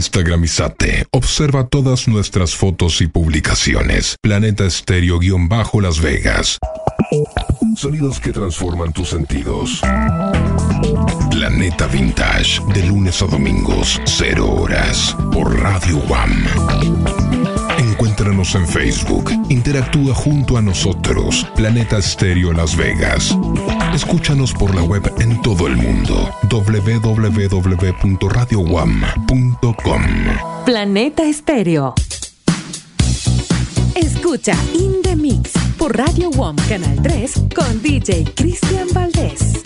Instagramizate. Observa todas nuestras fotos y publicaciones. Planeta Estéreo-Las Vegas. Sonidos que transforman tus sentidos. Planeta Vintage, de lunes a domingos, 0 horas, por Radio One. Encuéntranos en Facebook. Interactúa junto a nosotros. Planeta Estéreo Las Vegas. Escúchanos por la web en todo el mundo. www.radiowam.com. Planeta Estéreo. Escucha In The Mix por Radio WOM Canal 3 con DJ Cristian Valdés.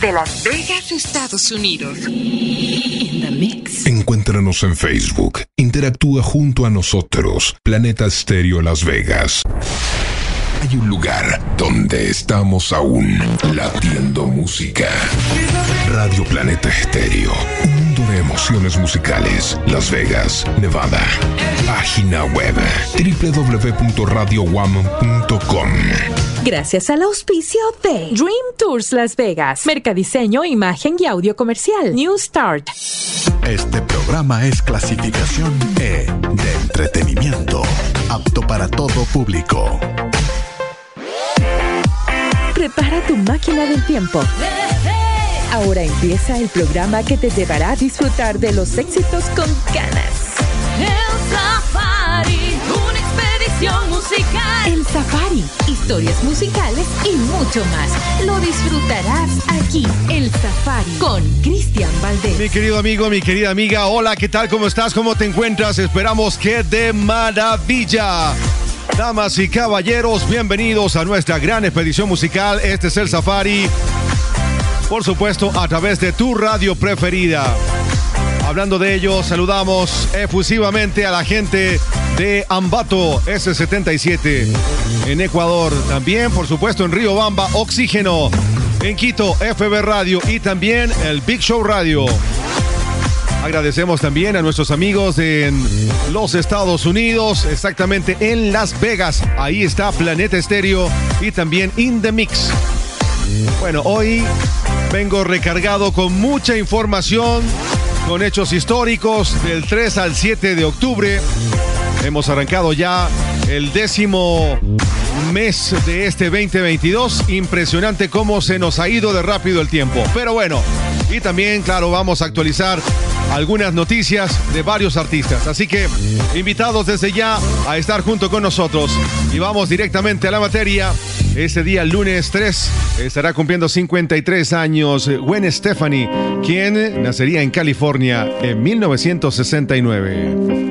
De Las Vegas, Estados Unidos. Encuéntranos en Facebook. Interactúa junto a nosotros. Planeta Estéreo Las Vegas. Hay un lugar donde estamos aún latiendo música. Radio Planeta Estéreo. Un mundo de emociones musicales. Las Vegas, Nevada. Página web www.radiowam.com. Gracias al auspicio de Dream Tours Las Vegas. Mercadiseño, imagen y audio comercial. New Start. Este programa es clasificación E de entretenimiento. Apto para todo público. Prepara tu máquina del tiempo. Ahora empieza el programa que te llevará a disfrutar de los éxitos con ganas. El Safari, una expedición musical. El Safari, historias musicales y mucho más. Lo disfrutarás aquí, El Safari, con Cristian Valdés. Mi querido amigo, mi querida amiga, hola, ¿qué tal? ¿Cómo estás? ¿Cómo te encuentras? Esperamos que de maravilla. Damas y caballeros, bienvenidos a nuestra gran expedición musical. Este es el Safari. Por supuesto, a través de tu radio preferida. Hablando de ello, saludamos efusivamente a la gente de Ambato S77 en Ecuador. También, por supuesto, en Río Bamba, Oxígeno. En Quito, FB Radio y también el Big Show Radio. Agradecemos también a nuestros amigos en los Estados Unidos, exactamente en Las Vegas. Ahí está Planeta Estéreo y también In The Mix. Bueno, hoy vengo recargado con mucha información, con hechos históricos del 3 al 7 de octubre. Hemos arrancado ya el décimo mes de este 2022. Impresionante cómo se nos ha ido de rápido el tiempo. Pero bueno, y también, claro, vamos a actualizar algunas noticias de varios artistas. Así que invitados desde ya a estar junto con nosotros. Y vamos directamente a la materia. Este día, lunes 3, estará cumpliendo 53 años Gwen Stefani, quien nacería en California en 1969.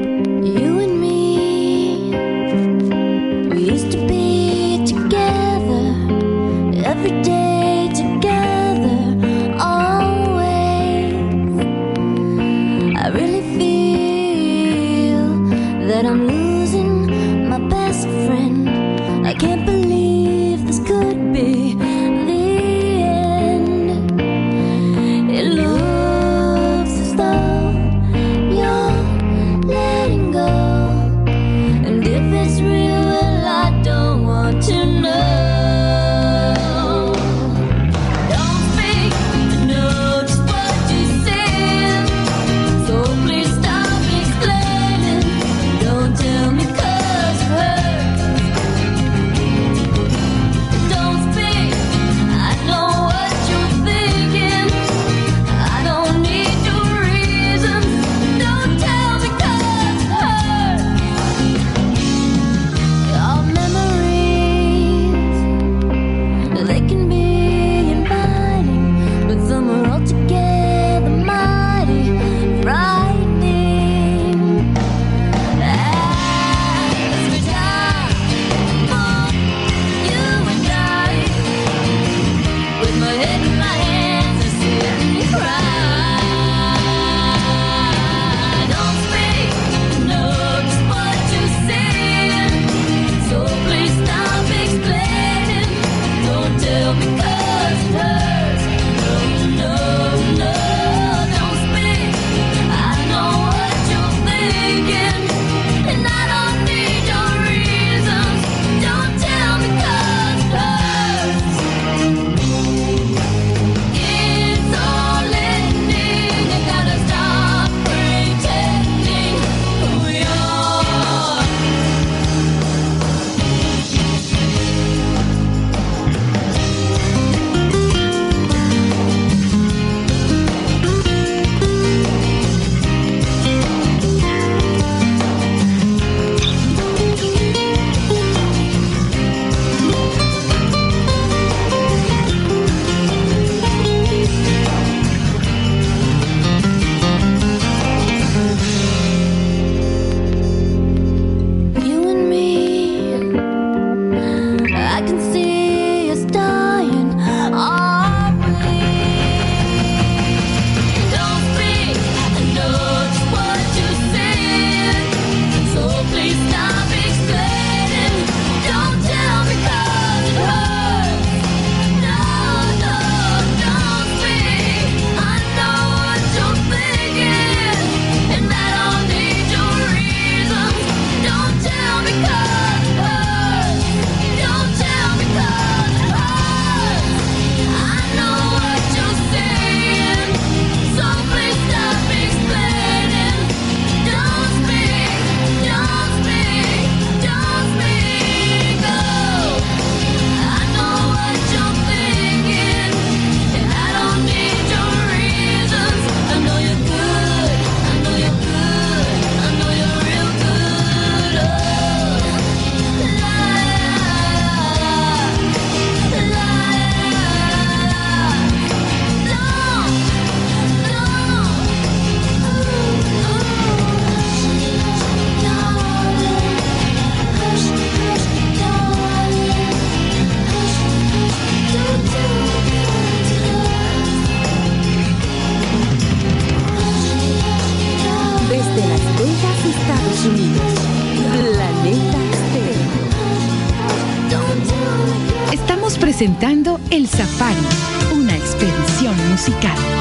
presentando El Safari, una expedición musical.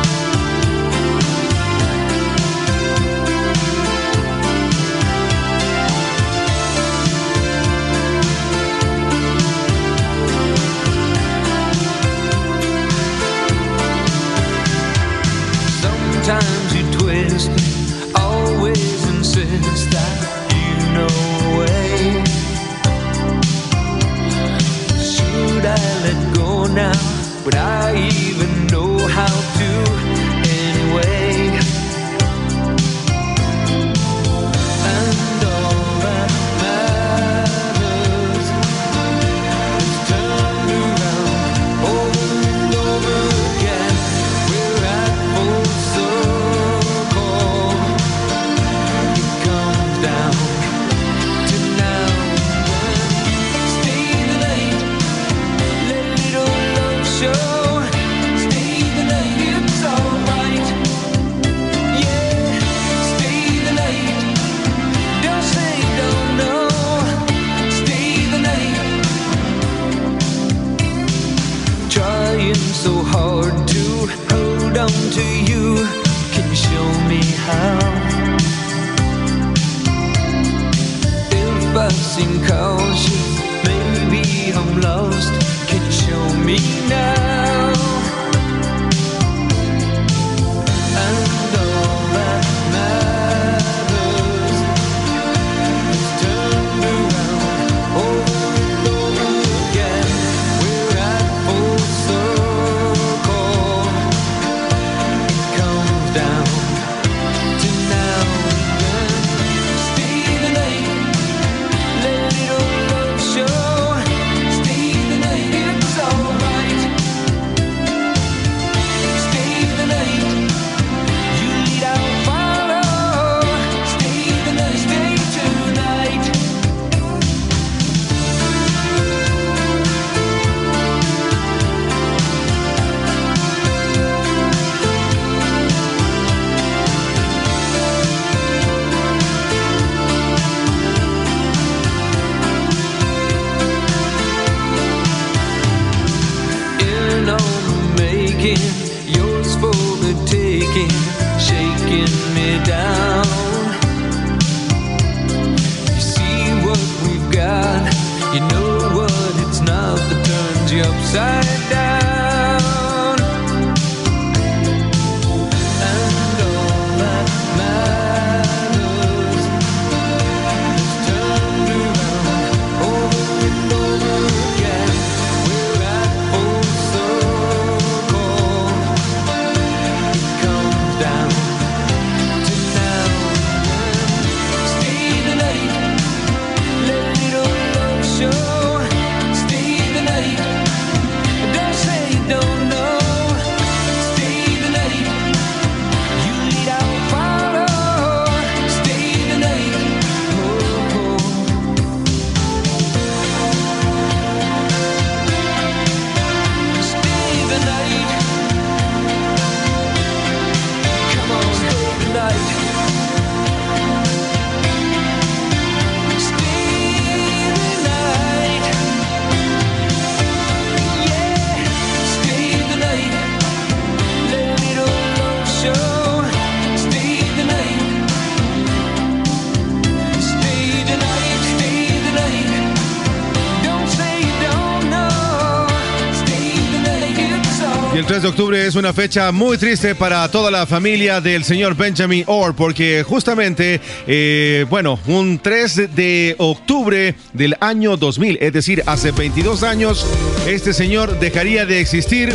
es una fecha muy triste para toda la familia del señor Benjamin Orr, porque justamente, eh, bueno, un 3 de octubre del año 2000, es decir, hace 22 años, este señor dejaría de existir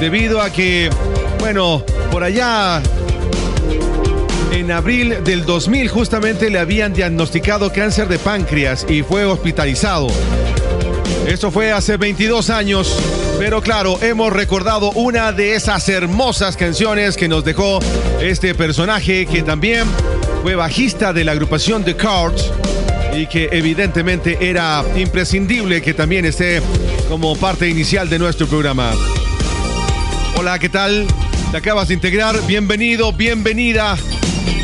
debido a que, bueno, por allá en abril del 2000 justamente le habían diagnosticado cáncer de páncreas y fue hospitalizado. Esto fue hace 22 años, pero claro, hemos recordado una de esas hermosas canciones que nos dejó este personaje que también fue bajista de la agrupación The Cards y que evidentemente era imprescindible que también esté como parte inicial de nuestro programa. Hola, ¿qué tal? Te acabas de integrar, bienvenido, bienvenida.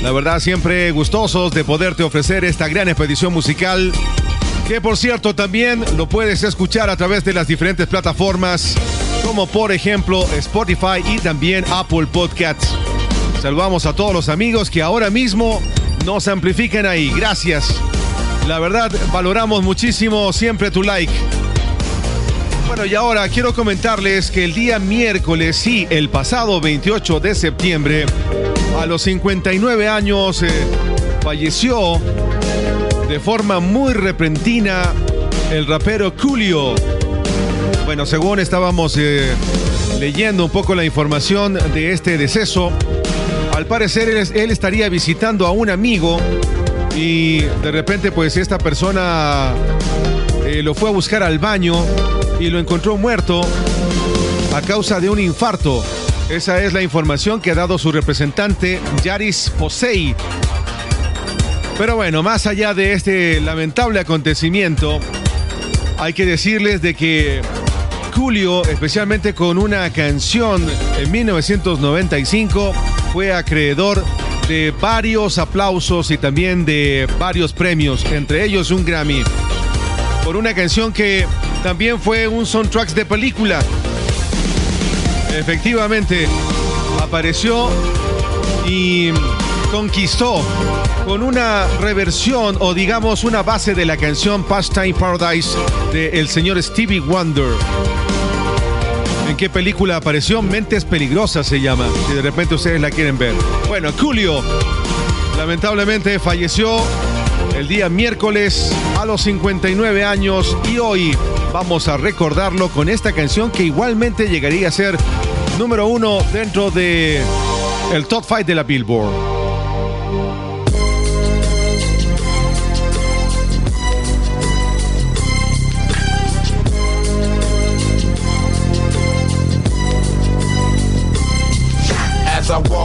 La verdad, siempre gustosos de poderte ofrecer esta gran expedición musical que por cierto también lo puedes escuchar a través de las diferentes plataformas, como por ejemplo Spotify y también Apple Podcasts. Saludamos a todos los amigos que ahora mismo nos amplifican ahí. Gracias. La verdad, valoramos muchísimo siempre tu like. Bueno, y ahora quiero comentarles que el día miércoles, sí, el pasado 28 de septiembre, a los 59 años, eh, falleció de forma muy repentina el rapero Julio. Bueno, según estábamos eh, leyendo un poco la información de este deceso, al parecer él, es- él estaría visitando a un amigo y de repente pues esta persona eh, lo fue a buscar al baño y lo encontró muerto a causa de un infarto. Esa es la información que ha dado su representante Yaris Posey. Pero bueno, más allá de este lamentable acontecimiento, hay que decirles de que Julio, especialmente con una canción en 1995, fue acreedor de varios aplausos y también de varios premios, entre ellos un Grammy, por una canción que también fue un soundtrack de película. Efectivamente, apareció y conquistó con una reversión o digamos una base de la canción Pastime Paradise de el señor Stevie Wonder. ¿En qué película apareció? Mentes Peligrosas se llama, si de repente ustedes la quieren ver. Bueno, Julio lamentablemente falleció el día miércoles a los 59 años y hoy vamos a recordarlo con esta canción que igualmente llegaría a ser número uno dentro de el top 5 de la Billboard.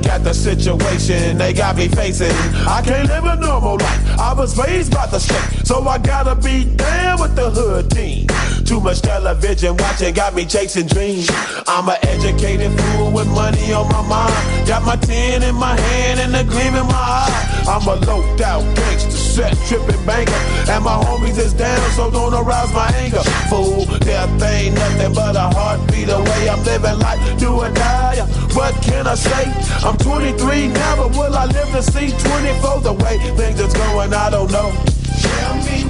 Look at the situation they got me facing. I can't live a normal life. I was raised by the state, so I gotta be down with the hood team. Too much television watching got me chasing dreams. I'm an educated fool with money on my mind. Got my tin in my hand and a gleam in my eye. I'm a loped out gangster, set tripping banker, and my homies is down, so don't arouse my anger. Fool, death ain't nothing but a heartbeat away. I'm living life, do or die. What can I say? I'm 23, never will I live to see 24. The way things is going, I don't know. Tell me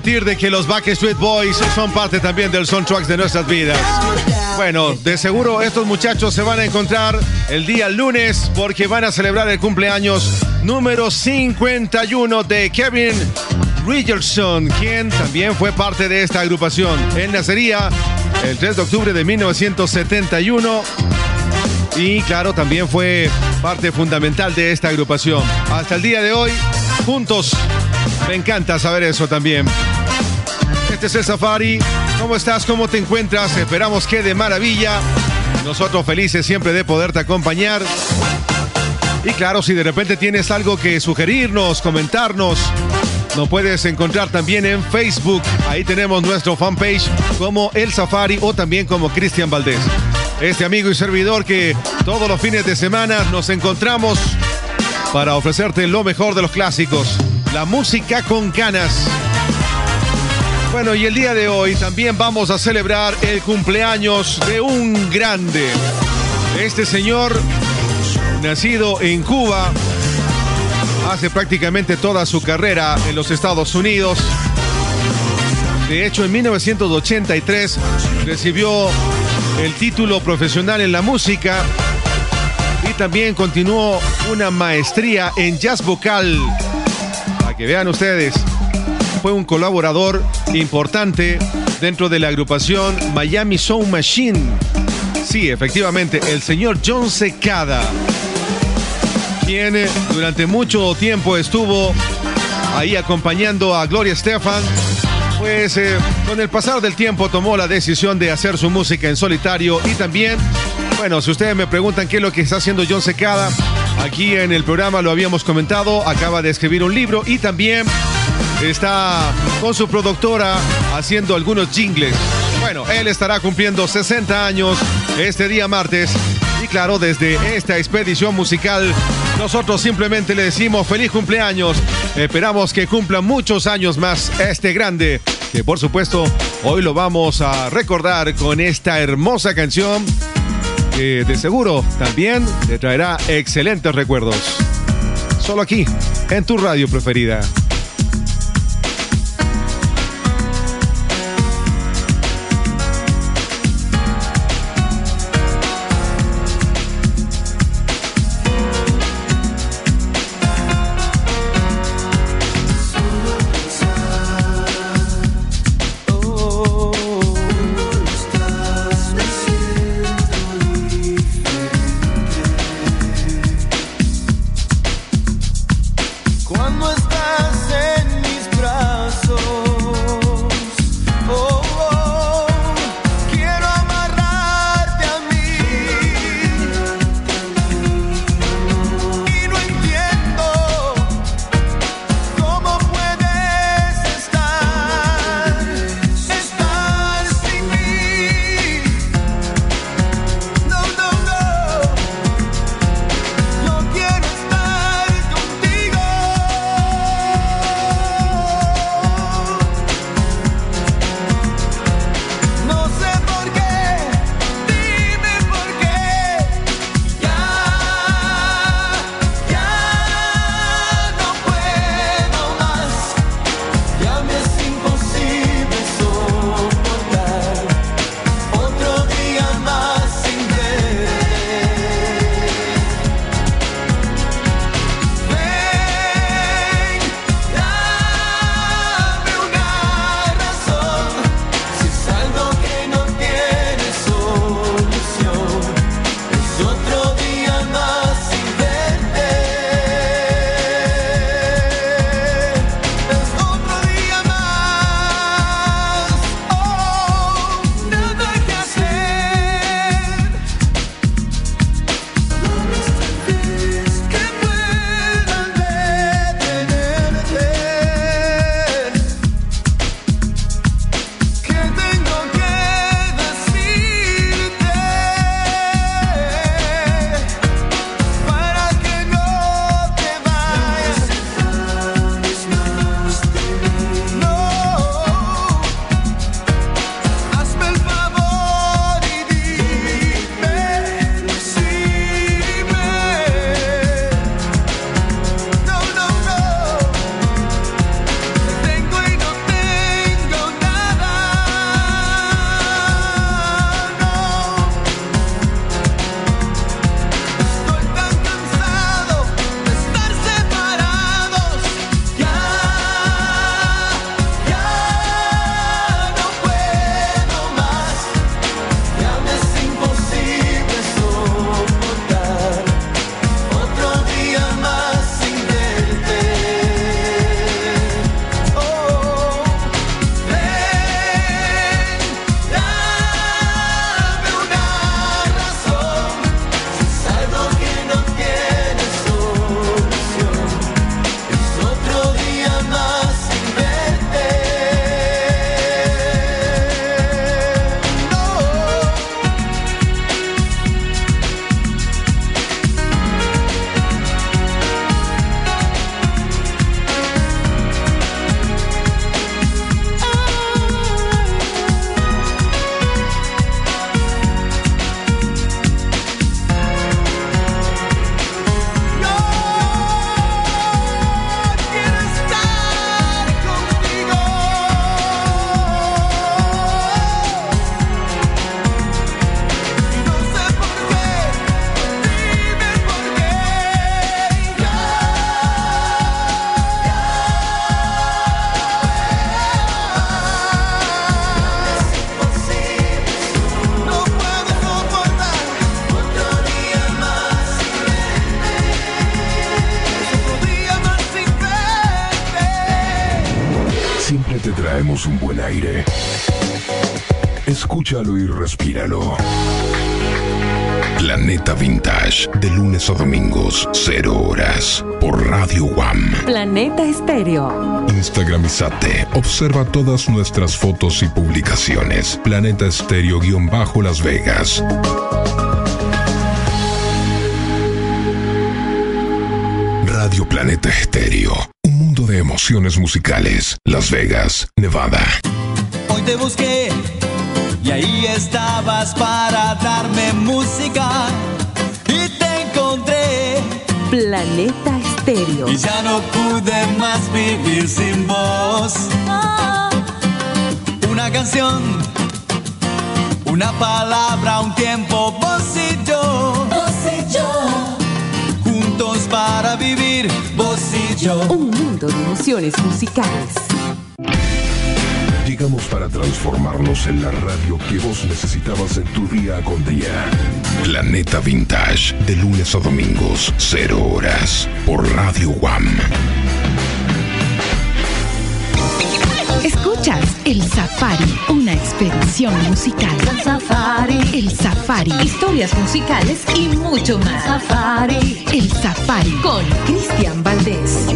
de que los Backstreet Boys son parte también del soundtrack de nuestras vidas. Bueno, de seguro estos muchachos se van a encontrar el día lunes porque van a celebrar el cumpleaños número 51 de Kevin Richardson, quien también fue parte de esta agrupación. Él nacería el 3 de octubre de 1971 y claro, también fue parte fundamental de esta agrupación. Hasta el día de hoy, juntos me encanta saber eso también. Este es el Safari. ¿Cómo estás? ¿Cómo te encuentras? Esperamos que de maravilla. Nosotros felices siempre de poderte acompañar. Y claro, si de repente tienes algo que sugerirnos, comentarnos, nos puedes encontrar también en Facebook. Ahí tenemos nuestro fanpage como El Safari o también como Cristian Valdés. Este amigo y servidor que todos los fines de semana nos encontramos para ofrecerte lo mejor de los clásicos la música con canas. Bueno, y el día de hoy también vamos a celebrar el cumpleaños de un grande. Este señor, nacido en Cuba, hace prácticamente toda su carrera en los Estados Unidos. De hecho, en 1983 recibió el título profesional en la música y también continuó una maestría en jazz vocal que vean ustedes, fue un colaborador importante dentro de la agrupación Miami Sound Machine. Sí, efectivamente, el señor John Secada, quien durante mucho tiempo estuvo ahí acompañando a Gloria Estefan pues eh, con el pasar del tiempo tomó la decisión de hacer su música en solitario y también, bueno, si ustedes me preguntan qué es lo que está haciendo John Secada, aquí en el programa lo habíamos comentado, acaba de escribir un libro y también está con su productora haciendo algunos jingles. Bueno, él estará cumpliendo 60 años este día martes y claro, desde esta expedición musical, nosotros simplemente le decimos feliz cumpleaños. Esperamos que cumpla muchos años más este grande, que por supuesto hoy lo vamos a recordar con esta hermosa canción que de seguro también te traerá excelentes recuerdos. Solo aquí, en tu radio preferida. Cuando estás en mis brazos. Un buen aire. Escúchalo y respíralo. Planeta Vintage, de lunes a domingos, 0 horas, por Radio One. Planeta Estéreo. Instagramizate. Observa todas nuestras fotos y publicaciones. Planeta Estéreo-Las Vegas. Radio Planeta Estéreo. Emociones musicales. Las Vegas, Nevada. Hoy te busqué y ahí estabas para darme música y te encontré Planeta Estéreo. y ya no pude más vivir sin vos. Una canción, una palabra, un tiempo, vos y yo. Vos y yo. Juntos para vivir, yo. Un mundo de emociones musicales. Llegamos para transformarnos en la radio que vos necesitabas en tu día con día. Planeta Vintage, de lunes a domingos, 0 horas, por Radio One. Escuchas El Safari, una expedición musical. El Safari. El Safari. Historias musicales y mucho más. Safari. El Safari. Con Cristian Valdés.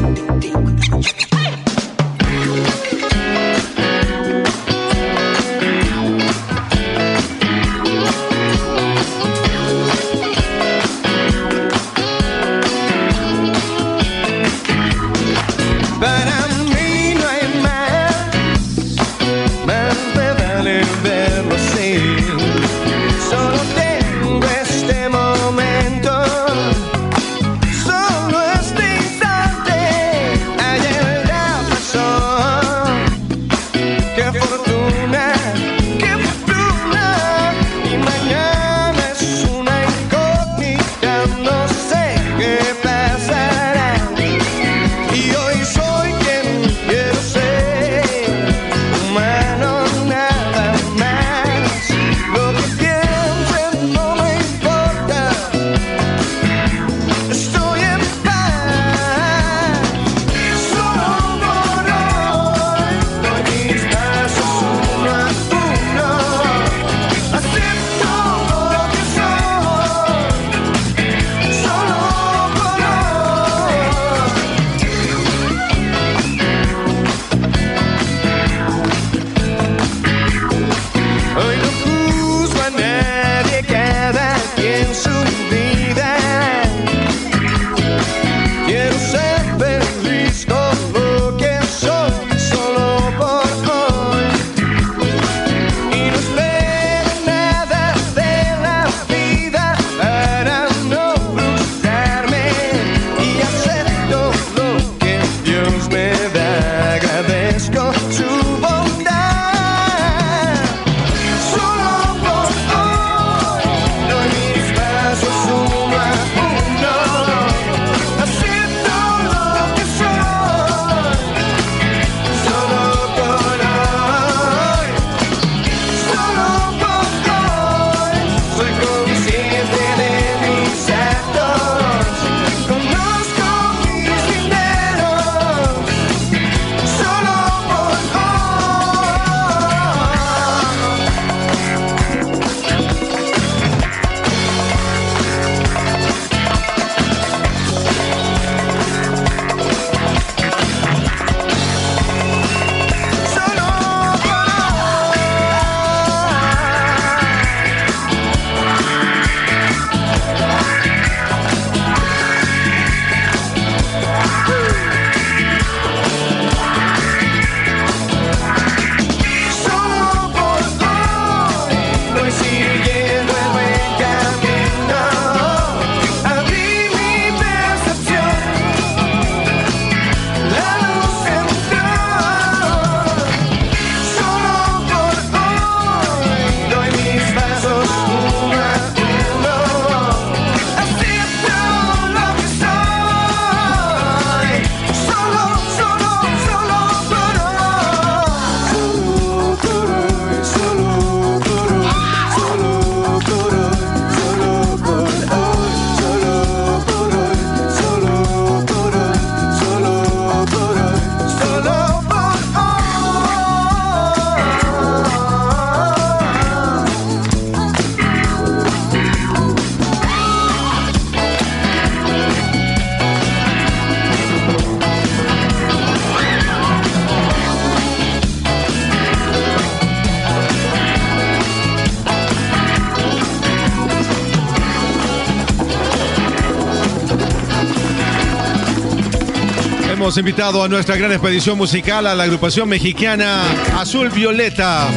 Invitado a nuestra gran expedición musical a la agrupación mexicana Azul Violeta.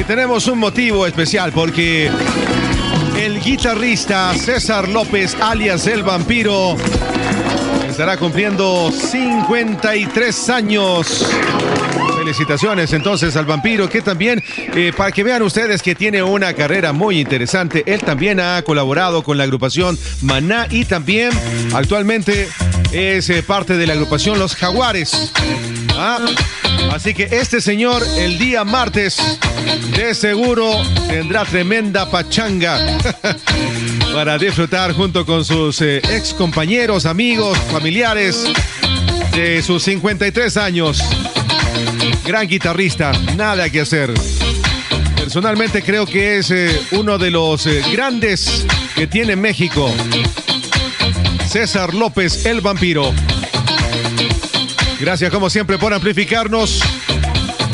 Y tenemos un motivo especial porque el guitarrista César López, alias El Vampiro, estará cumpliendo 53 años. Felicitaciones entonces al vampiro que también, eh, para que vean ustedes que tiene una carrera muy interesante, él también ha colaborado con la agrupación Maná y también actualmente es eh, parte de la agrupación Los Jaguares. Ah, Así que este señor el día martes de seguro tendrá tremenda pachanga para disfrutar junto con sus eh, ex compañeros, amigos, familiares de sus 53 años. Gran guitarrista, nada que hacer. Personalmente creo que es eh, uno de los grandes que tiene México. César López, el vampiro. Gracias como siempre por amplificarnos.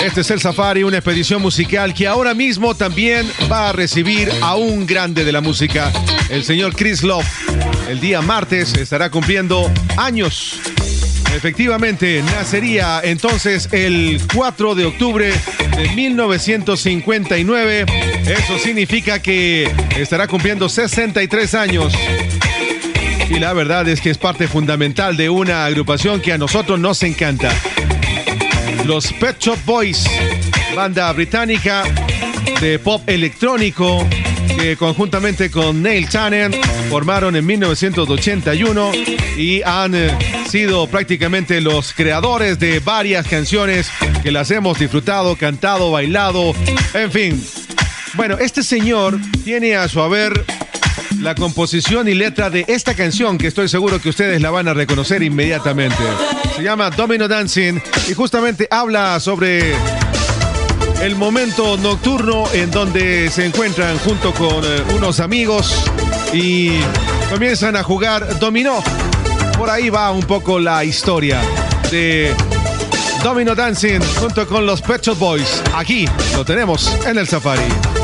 Este es el Safari, una expedición musical que ahora mismo también va a recibir a un grande de la música, el señor Chris Love. El día martes estará cumpliendo años. Efectivamente, nacería entonces el 4 de octubre de 1959. Eso significa que estará cumpliendo 63 años. Y la verdad es que es parte fundamental de una agrupación que a nosotros nos encanta. Los Pet Shop Boys, banda británica de pop electrónico que conjuntamente con Neil Tanner formaron en 1981 y han eh, sido prácticamente los creadores de varias canciones que las hemos disfrutado, cantado, bailado, en fin. Bueno, este señor tiene a su haber la composición y letra de esta canción que estoy seguro que ustedes la van a reconocer inmediatamente. Se llama Domino Dancing y justamente habla sobre el momento nocturno en donde se encuentran junto con eh, unos amigos y comienzan a jugar dominó. Por ahí va un poco la historia de Domino Dancing junto con los Pet Boys. Aquí lo tenemos en el Safari.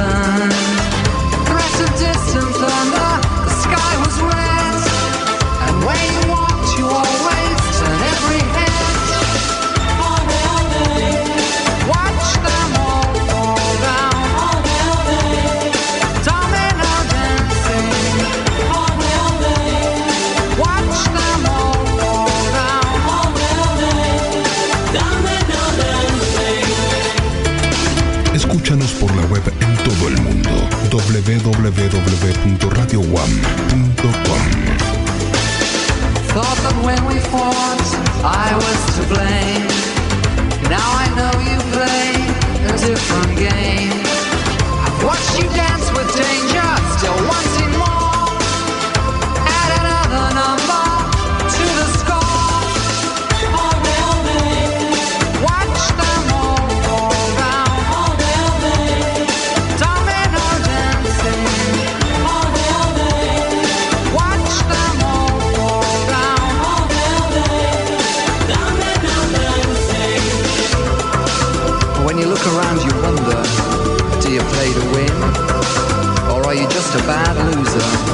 fun. www.radiowam.com Thought that when we fought, I was to blame. Now I know you play a different game. I've watched you dance with danger, still just a bad loser?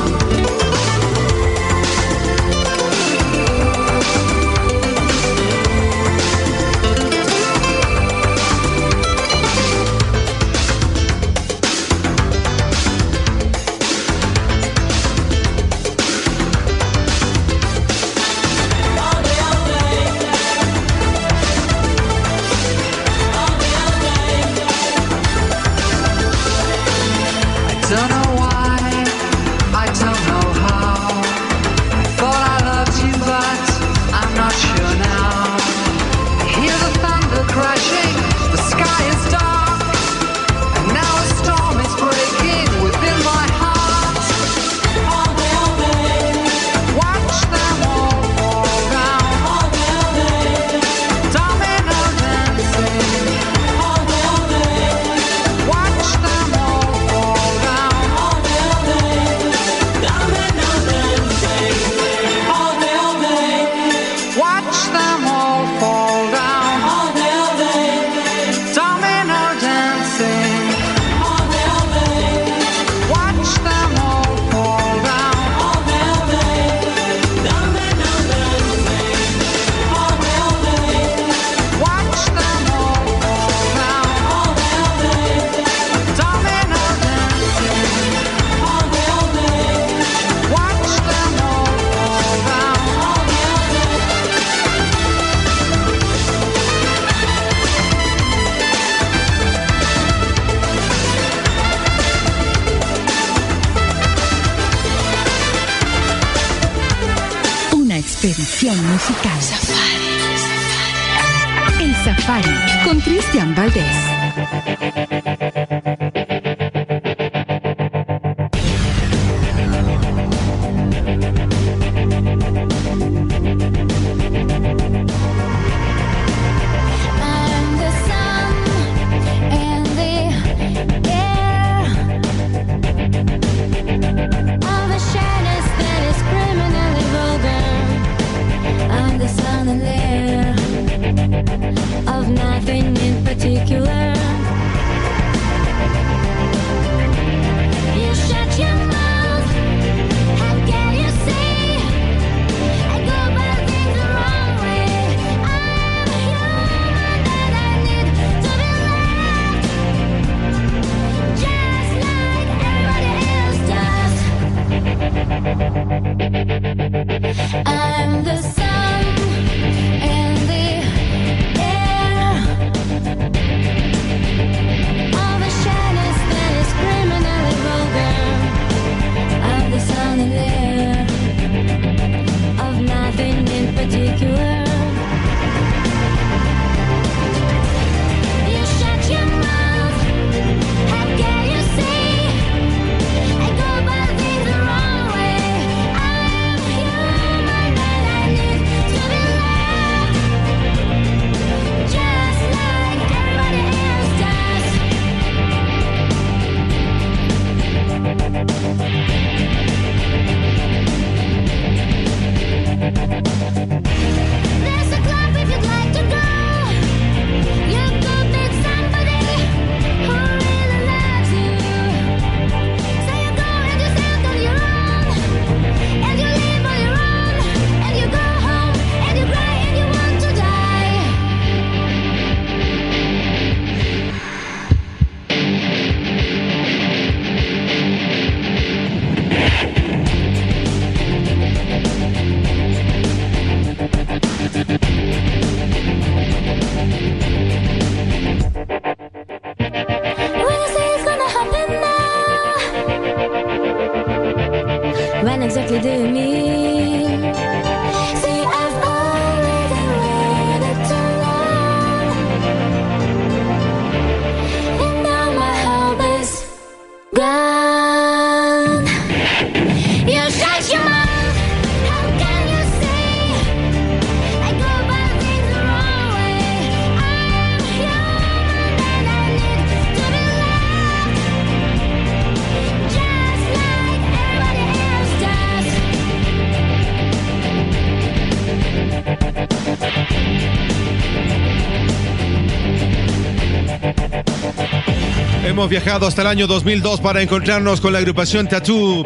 Viajado hasta el año 2002 para encontrarnos con la agrupación Tattoo,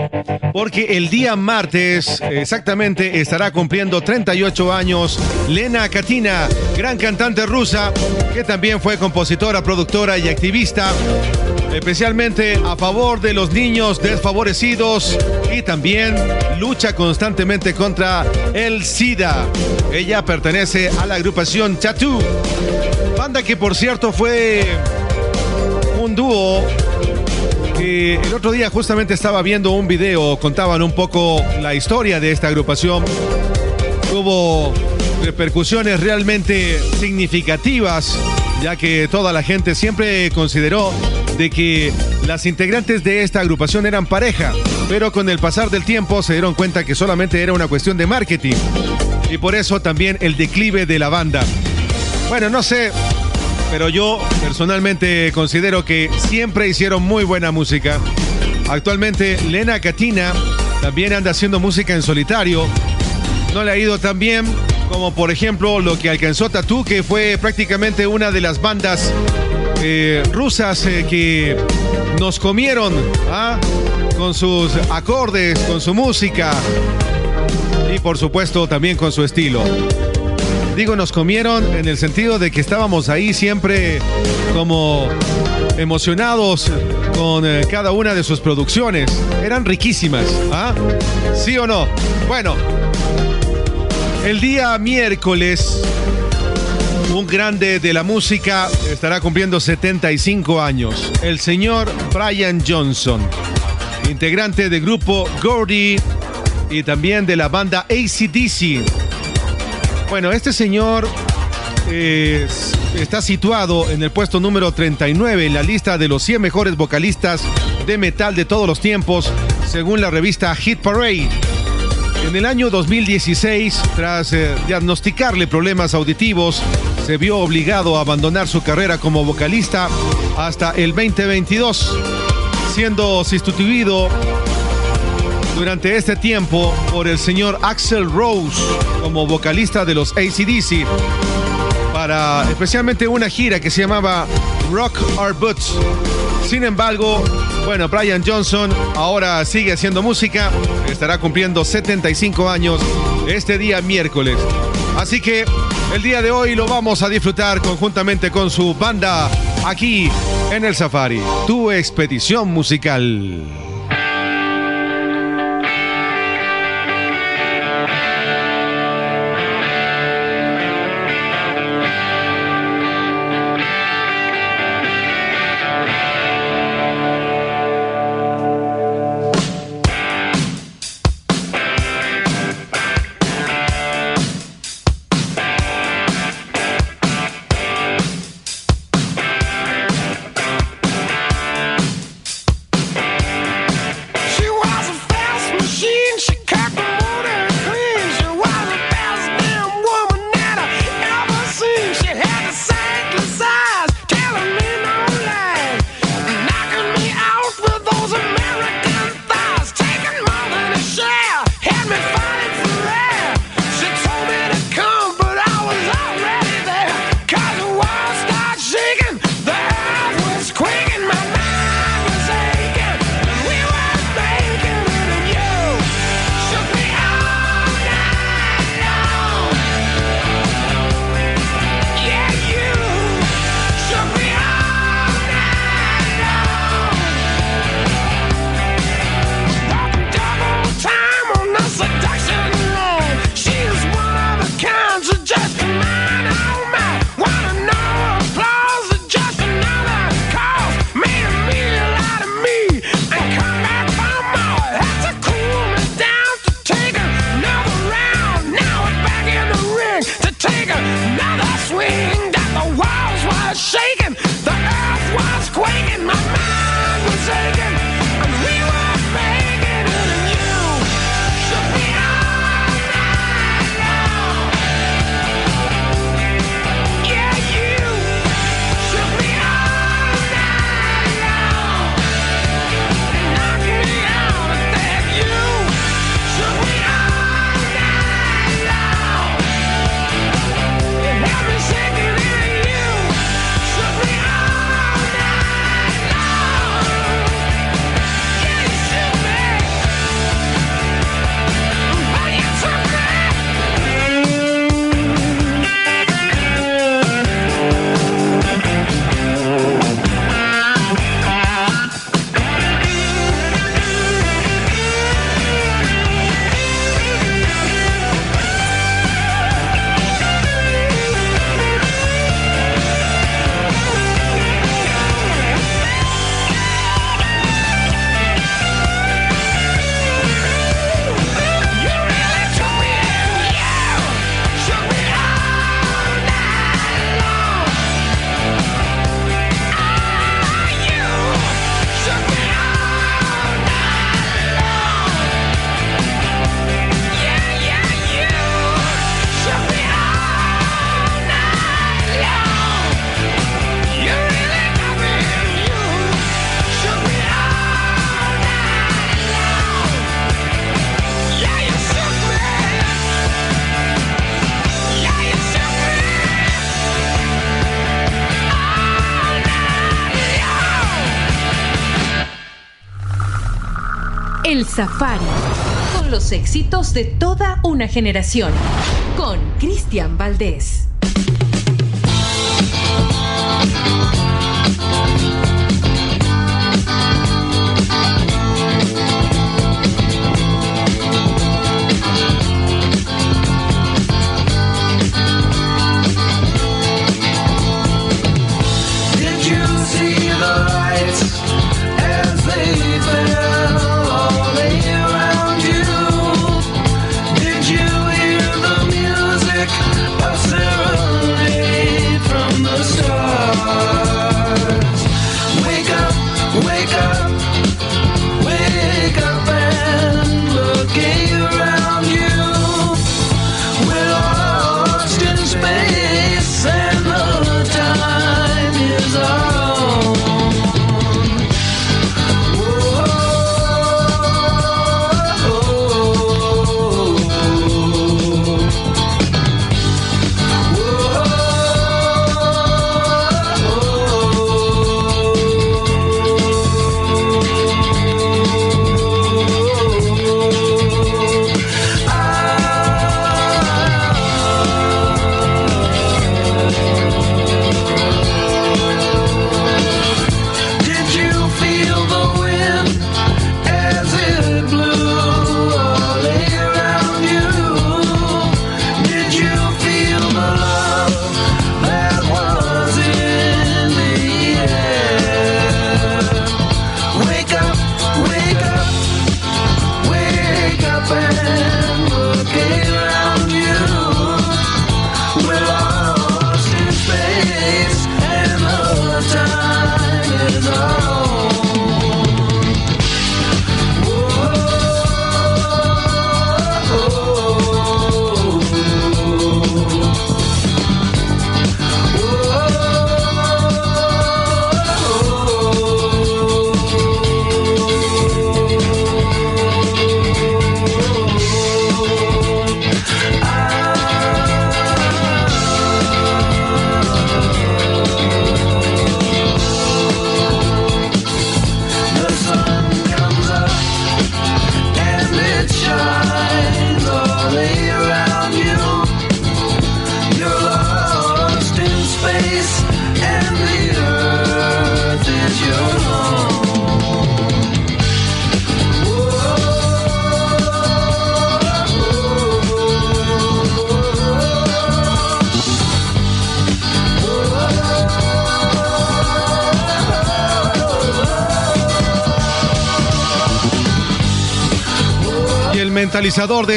porque el día martes exactamente estará cumpliendo 38 años Lena Katina, gran cantante rusa, que también fue compositora, productora y activista, especialmente a favor de los niños desfavorecidos y también lucha constantemente contra el SIDA. Ella pertenece a la agrupación Tattoo, banda que por cierto fue dúo que el otro día justamente estaba viendo un video, contaban un poco la historia de esta agrupación. Hubo repercusiones realmente significativas, ya que toda la gente siempre consideró de que las integrantes de esta agrupación eran pareja, pero con el pasar del tiempo se dieron cuenta que solamente era una cuestión de marketing. Y por eso también el declive de la banda. Bueno, no sé, pero yo personalmente considero que siempre hicieron muy buena música. Actualmente Lena Katina también anda haciendo música en solitario. No le ha ido tan bien como por ejemplo lo que alcanzó Tatu, que fue prácticamente una de las bandas eh, rusas eh, que nos comieron ¿ah? con sus acordes, con su música y por supuesto también con su estilo. Nos comieron en el sentido de que estábamos ahí siempre como emocionados con eh, cada una de sus producciones. Eran riquísimas, ¿ah? ¿Sí o no? Bueno, el día miércoles, un grande de la música estará cumpliendo 75 años. El señor Brian Johnson, integrante del grupo Gordy y también de la banda ACDC. Bueno, este señor está situado en el puesto número 39 en la lista de los 100 mejores vocalistas de metal de todos los tiempos, según la revista Hit Parade. En el año 2016, tras eh, diagnosticarle problemas auditivos, se vio obligado a abandonar su carrera como vocalista hasta el 2022, siendo sustituido durante este tiempo por el señor Axel Rose como vocalista de los ACDC para especialmente una gira que se llamaba Rock Our Boots. Sin embargo, bueno, Brian Johnson ahora sigue haciendo música, estará cumpliendo 75 años este día miércoles. Así que el día de hoy lo vamos a disfrutar conjuntamente con su banda aquí en el Safari, tu expedición musical. Safari. Con los éxitos de toda una generación. Con Cristian Valdés.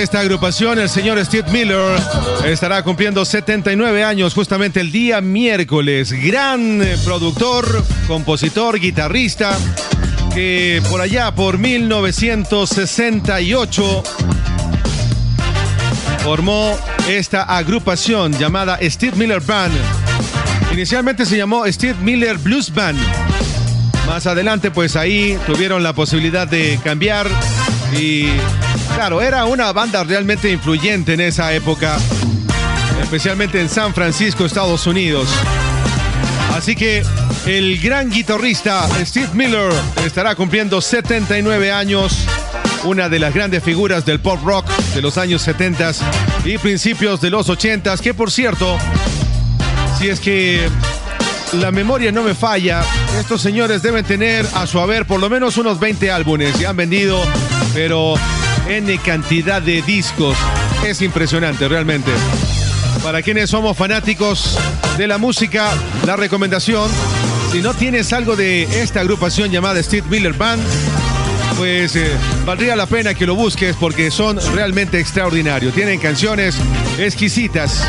Esta agrupación, el señor Steve Miller, estará cumpliendo 79 años justamente el día miércoles. Gran eh, productor, compositor, guitarrista, que por allá, por 1968, formó esta agrupación llamada Steve Miller Band. Inicialmente se llamó Steve Miller Blues Band. Más adelante, pues ahí tuvieron la posibilidad de cambiar y claro, era una banda realmente influyente en esa época, especialmente en San Francisco, Estados Unidos. Así que el gran guitarrista Steve Miller estará cumpliendo 79 años, una de las grandes figuras del pop rock de los años 70 y principios de los 80, que por cierto, si es que la memoria no me falla, estos señores deben tener a su haber por lo menos unos 20 álbumes y han vendido, pero N cantidad de discos. Es impresionante, realmente. Para quienes somos fanáticos de la música, la recomendación, si no tienes algo de esta agrupación llamada Steve Miller Band, pues eh, valdría la pena que lo busques porque son realmente extraordinarios. Tienen canciones exquisitas.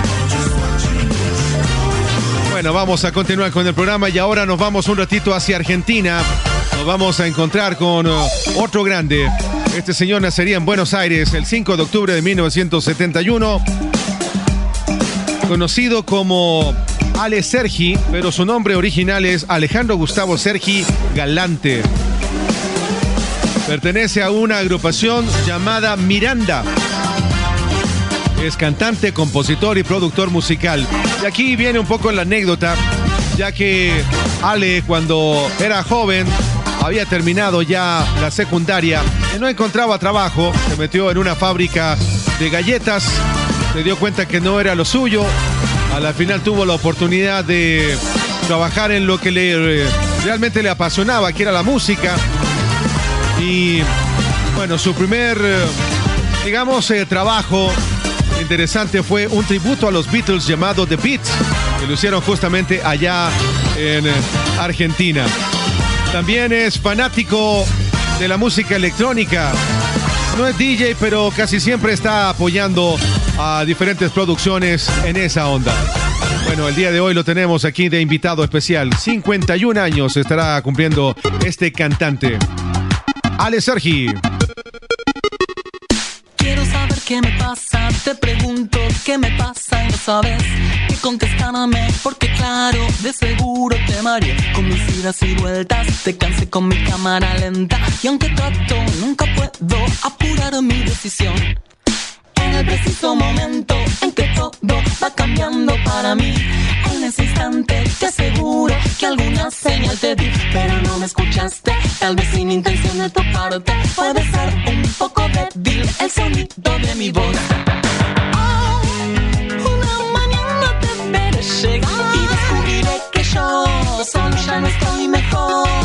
Bueno, vamos a continuar con el programa y ahora nos vamos un ratito hacia Argentina. Nos vamos a encontrar con uh, otro grande. Este señor nacería en Buenos Aires el 5 de octubre de 1971. Conocido como Ale Sergi, pero su nombre original es Alejandro Gustavo Sergi Galante. Pertenece a una agrupación llamada Miranda. Es cantante, compositor y productor musical. Y aquí viene un poco la anécdota, ya que Ale cuando era joven había terminado ya la secundaria y no encontraba trabajo, se metió en una fábrica de galletas, se dio cuenta que no era lo suyo, a la final tuvo la oportunidad de trabajar en lo que le, realmente le apasionaba, que era la música. Y bueno, su primer, eh, digamos, eh, trabajo interesante fue un tributo a los Beatles llamado The Beats, que lo hicieron justamente allá en eh, Argentina. También es fanático de la música electrónica. No es DJ, pero casi siempre está apoyando a diferentes producciones en esa onda. Bueno, el día de hoy lo tenemos aquí de invitado especial. 51 años estará cumpliendo este cantante. Ale Sergi. Qué me pasa, te pregunto qué me pasa y no sabes qué contestarme, porque claro, de seguro te mareé. Con mis idas y vueltas, te cansé con mi cámara lenta. Y aunque trato, nunca puedo apurar mi decisión. En el preciso momento en que todo va cambiando para mí, en ese instante te aseguro que alguna señal te di, pero no me escuchaste, tal vez sin intención de tocarte, puede ser un poco débil el sonido de mi voz. Oh, una mañana te veré llegar y descubriré que yo solo ya no estoy mejor.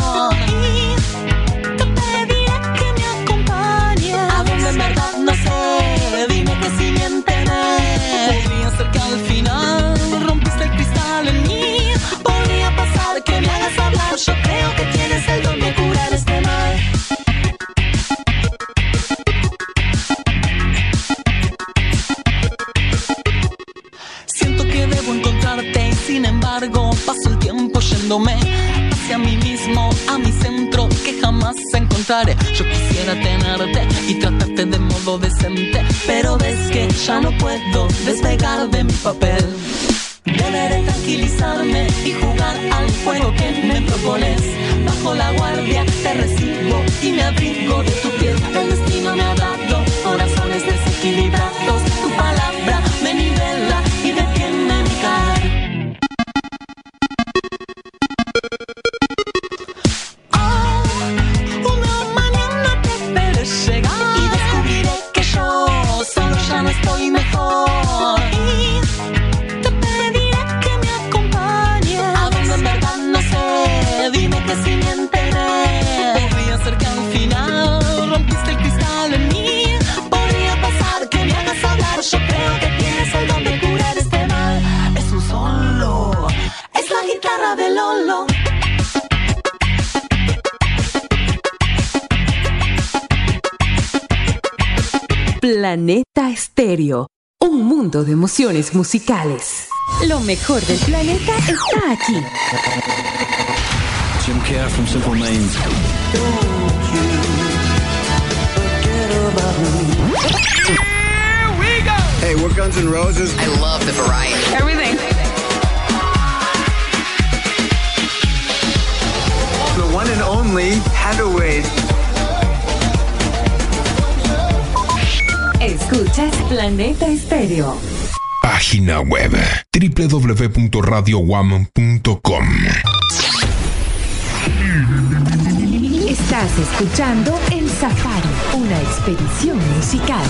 yo creo que tienes el don de curar este mal. Siento que debo encontrarte y sin embargo paso el tiempo yéndome hacia mí mismo, a mi centro que jamás encontraré. Yo quisiera tenerte y tratarte de modo decente, pero ves que ya no puedo despegar de mi papel. Deberé tranquilizarme y jugar al juego que me propones. Bajo la guardia te recibo y me abrigo de tu piel. El destino me ha dado corazones desequilibrados Planeta Estéreo, un mundo de emociones musicales. Lo mejor del planeta está aquí. Jim Care from Simple Maine. Hey, we're Guns N' Roses. I love the variety. Everything. The one and only Hathaway. Escuchas Planeta Estéreo. Página web www.radiowam.com. Estás escuchando El Safari, una expedición musical.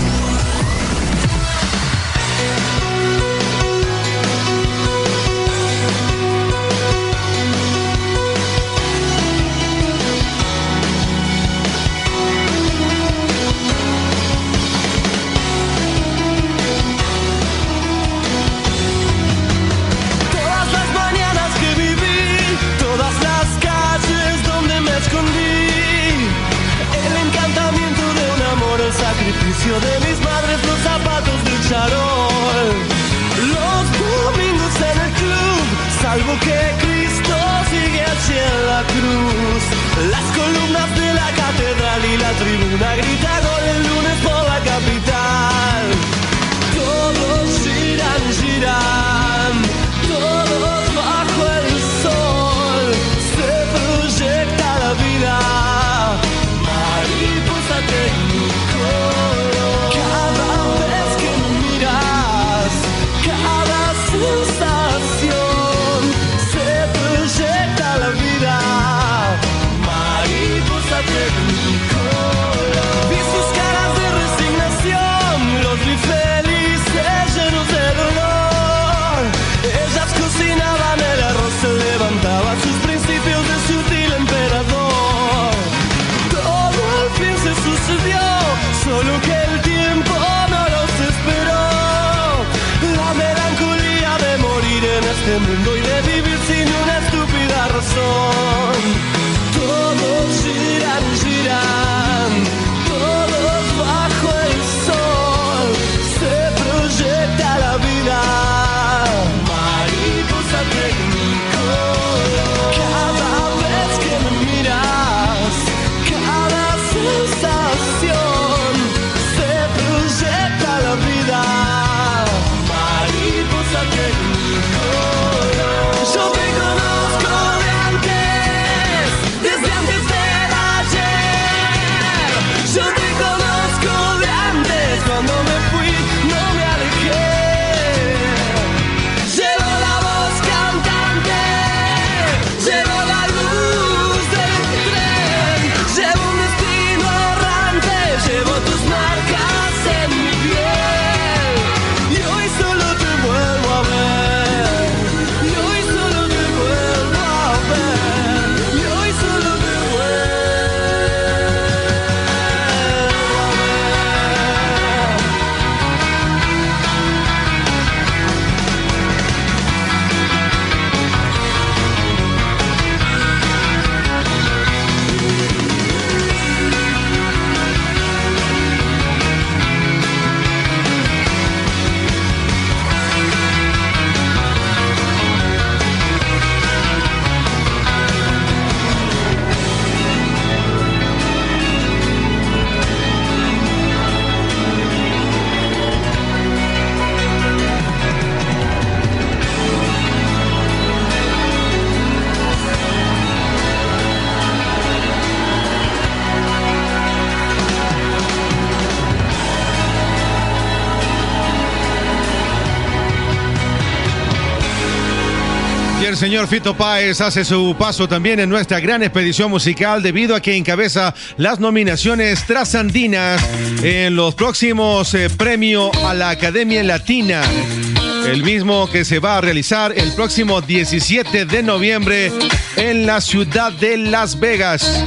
El señor Fito Páez hace su paso también en nuestra gran expedición musical debido a que encabeza las nominaciones trasandinas en los próximos eh, premios a la Academia Latina. El mismo que se va a realizar el próximo 17 de noviembre en la ciudad de Las Vegas.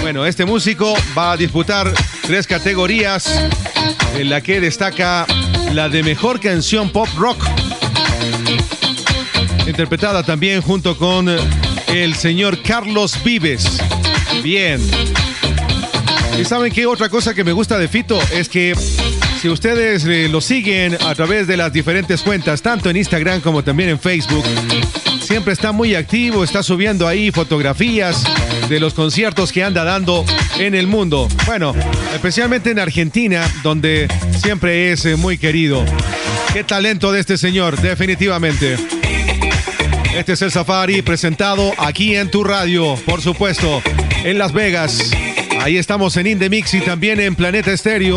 Bueno, este músico va a disputar tres categorías en la que destaca la de mejor canción pop rock interpretada también junto con el señor Carlos Vives. Bien. ¿Y saben qué? Otra cosa que me gusta de Fito es que si ustedes eh, lo siguen a través de las diferentes cuentas, tanto en Instagram como también en Facebook, siempre está muy activo, está subiendo ahí fotografías de los conciertos que anda dando en el mundo. Bueno, especialmente en Argentina, donde siempre es eh, muy querido. Qué talento de este señor, definitivamente. Este es el Safari presentado aquí en tu radio, por supuesto, en Las Vegas. Ahí estamos en Indemix y también en Planeta Estéreo.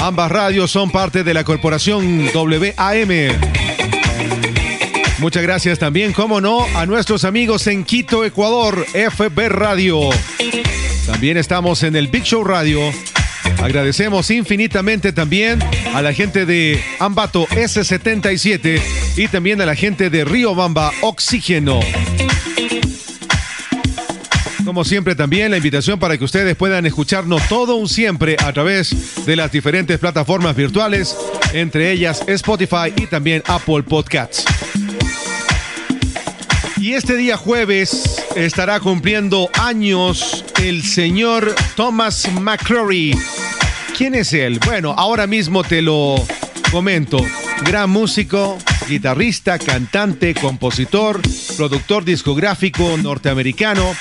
Ambas radios son parte de la corporación WAM. Muchas gracias también, como no, a nuestros amigos en Quito, Ecuador, FB Radio. También estamos en el Big Show Radio. Agradecemos infinitamente también a la gente de Ambato S77 y también a la gente de Río Bamba Oxígeno. Como siempre también la invitación para que ustedes puedan escucharnos todo un siempre a través de las diferentes plataformas virtuales, entre ellas Spotify y también Apple Podcasts. Y este día jueves estará cumpliendo años el señor Thomas McCrory. ¿Quién es él? Bueno, ahora mismo te lo comento. Gran músico, guitarrista, cantante, compositor, productor discográfico norteamericano,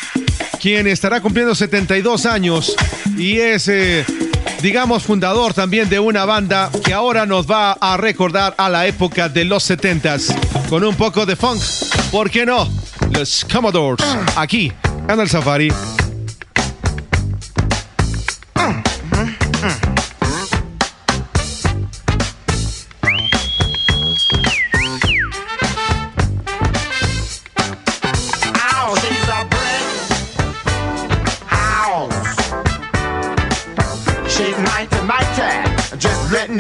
quien estará cumpliendo 72 años y es, eh, digamos, fundador también de una banda que ahora nos va a recordar a la época de los 70s con un poco de funk. ¿Por qué no? Los Commodores, aquí en el Safari.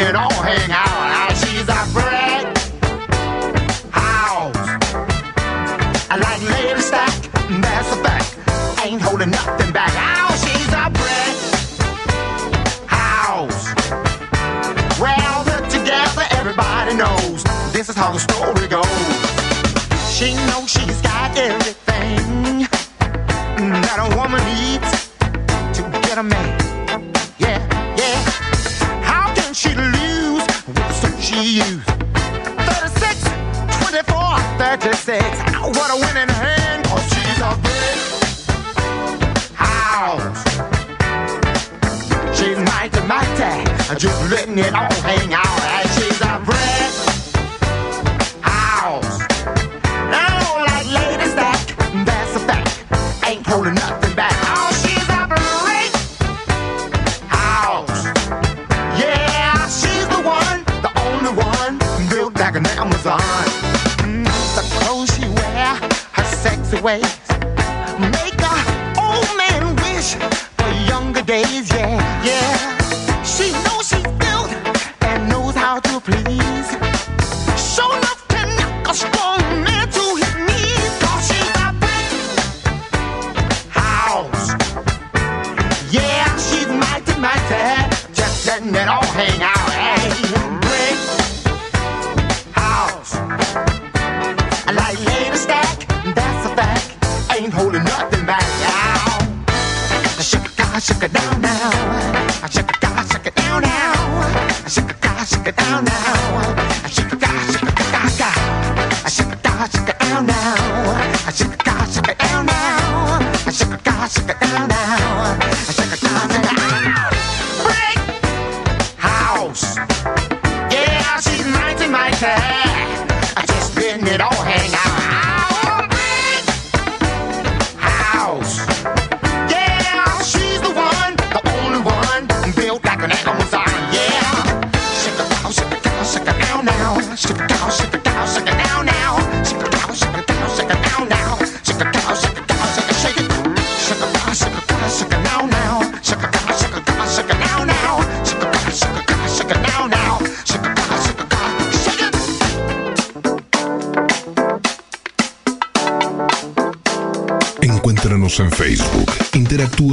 It all hang out.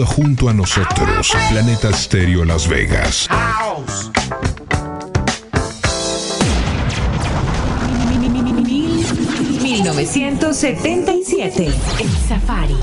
Junto a nosotros. Planeta Stereo Las Vegas. 1977. El Safari.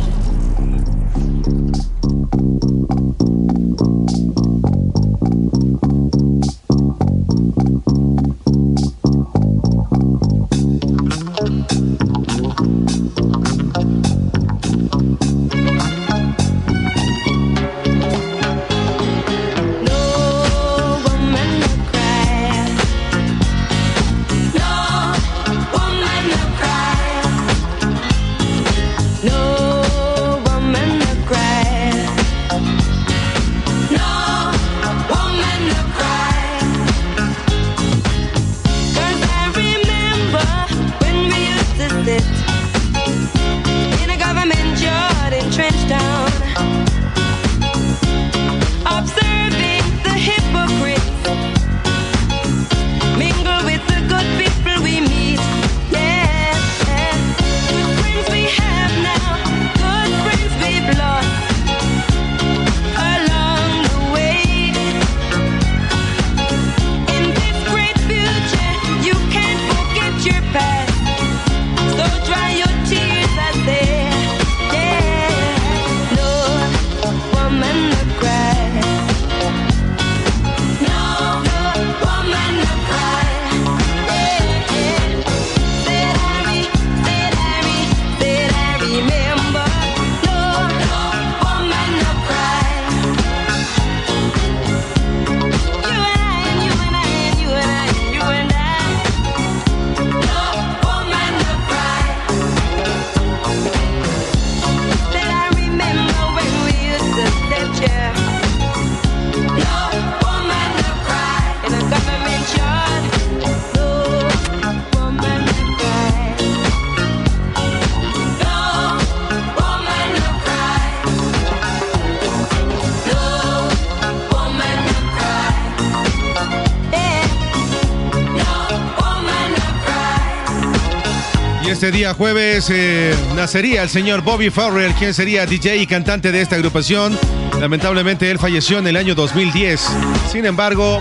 Este día jueves eh, nacería el señor Bobby Farrell, quien sería DJ y cantante de esta agrupación. Lamentablemente él falleció en el año 2010. Sin embargo,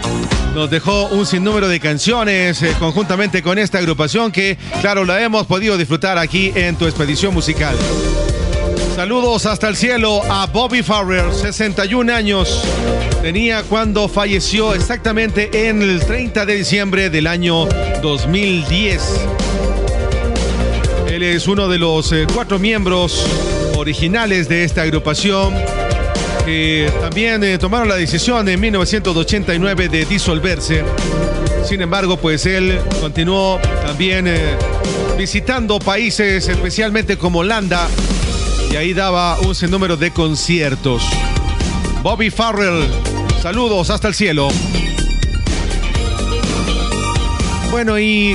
nos dejó un sinnúmero de canciones eh, conjuntamente con esta agrupación que, claro, la hemos podido disfrutar aquí en tu expedición musical. Saludos hasta el cielo a Bobby Farrell, 61 años. Tenía cuando falleció exactamente en el 30 de diciembre del año 2010. Es uno de los eh, cuatro miembros originales de esta agrupación que también eh, tomaron la decisión en 1989 de disolverse. Sin embargo, pues él continuó también eh, visitando países, especialmente como Holanda, y ahí daba un sinnúmero de conciertos. Bobby Farrell, saludos hasta el cielo. Bueno, y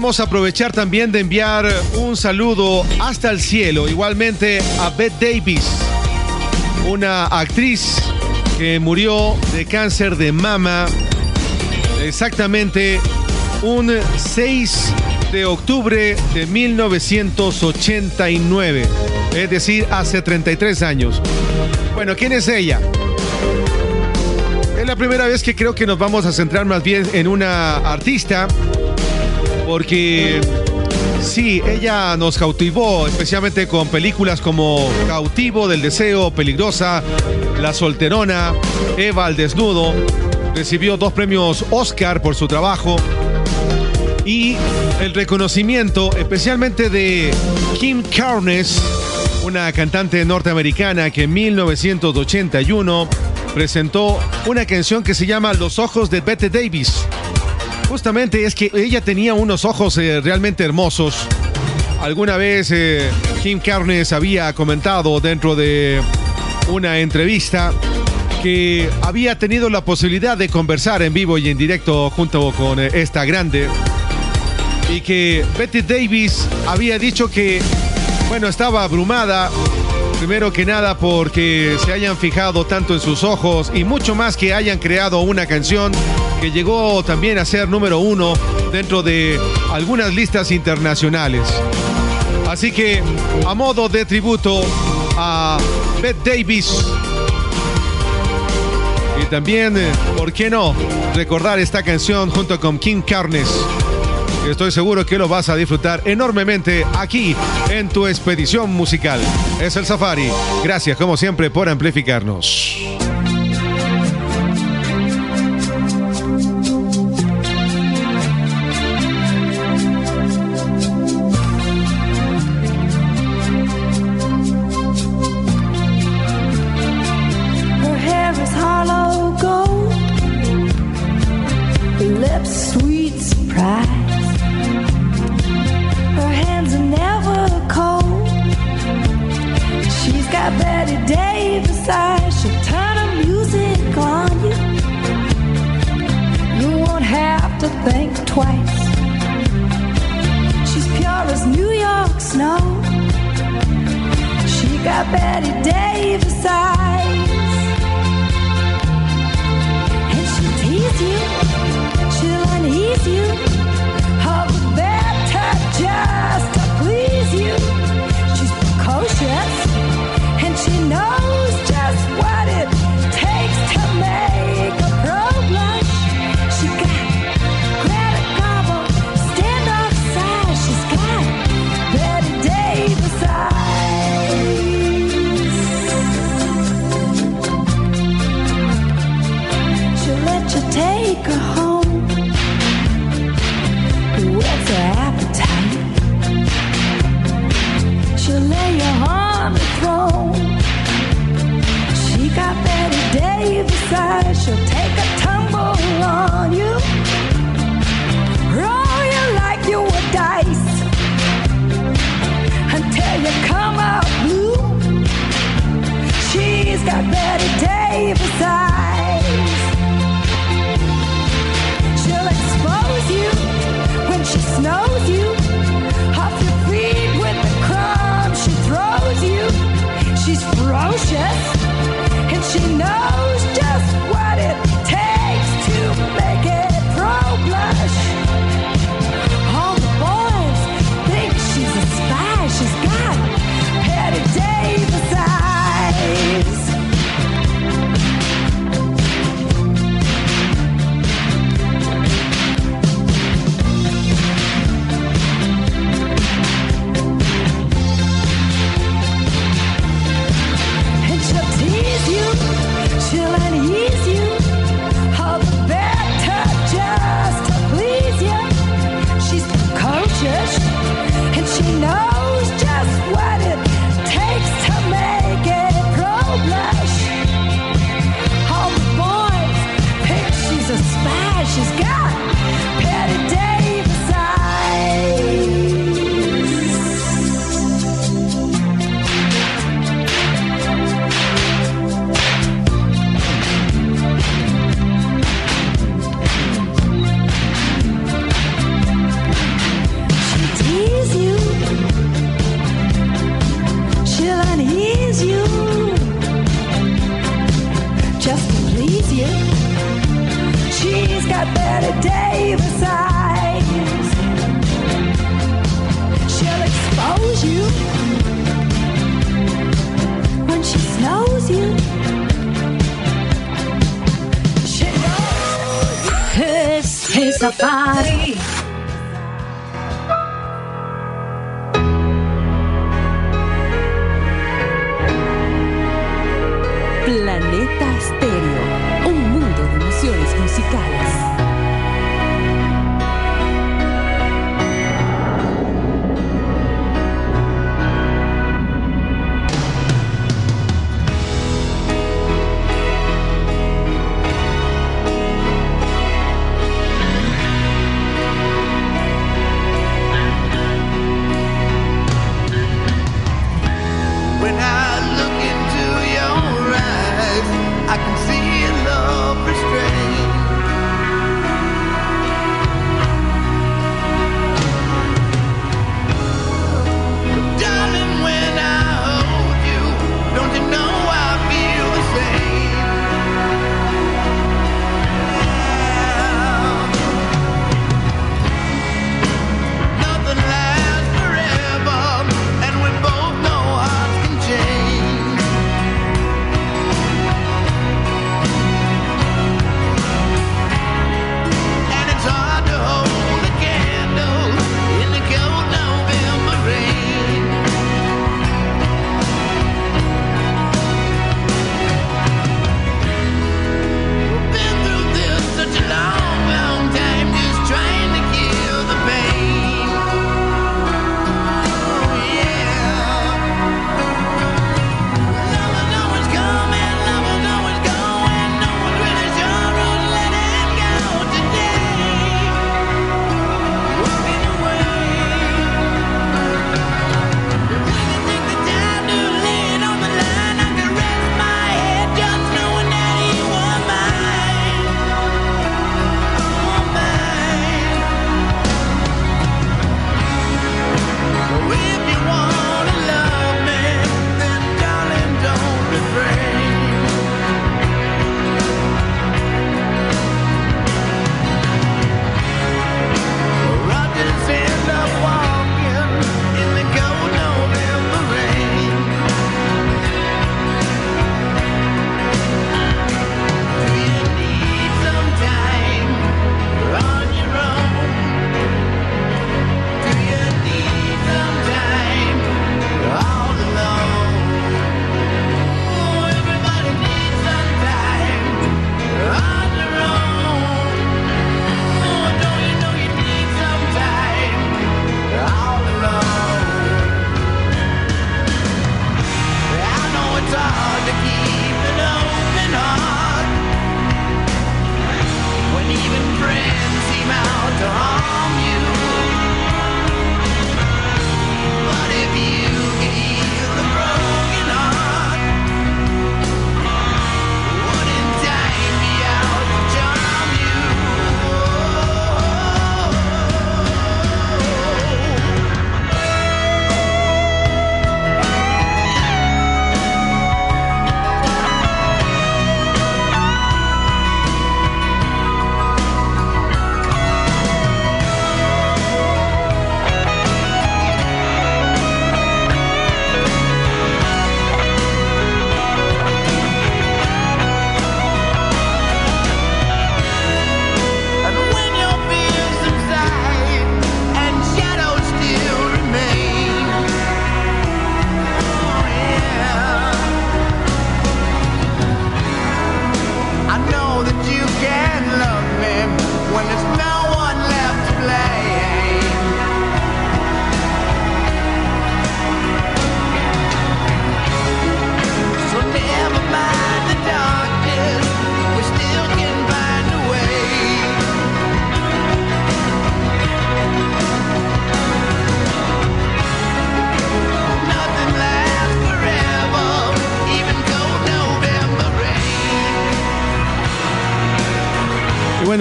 vamos a aprovechar también de enviar un saludo hasta el cielo, igualmente a Beth Davis, una actriz que murió de cáncer de mama exactamente un 6 de octubre de 1989, es decir, hace 33 años. Bueno, ¿quién es ella? Es la primera vez que creo que nos vamos a centrar más bien en una artista, porque sí, ella nos cautivó, especialmente con películas como Cautivo del Deseo, Peligrosa, La Solterona, Eva al Desnudo. Recibió dos premios Oscar por su trabajo y el reconocimiento especialmente de Kim Carnes, una cantante norteamericana que en 1981 presentó una canción que se llama Los ojos de Bette Davis. Justamente es que ella tenía unos ojos eh, realmente hermosos. Alguna vez eh, Kim Carnes había comentado dentro de una entrevista que había tenido la posibilidad de conversar en vivo y en directo junto con eh, esta grande y que Betty Davis había dicho que, bueno, estaba abrumada, Primero que nada porque se hayan fijado tanto en sus ojos y mucho más que hayan creado una canción que llegó también a ser número uno dentro de algunas listas internacionales. Así que a modo de tributo a Bette Davis y también, eh, ¿por qué no? Recordar esta canción junto con Kim Carnes. Estoy seguro que lo vas a disfrutar enormemente aquí en tu expedición musical. Es el Safari. Gracias como siempre por amplificarnos.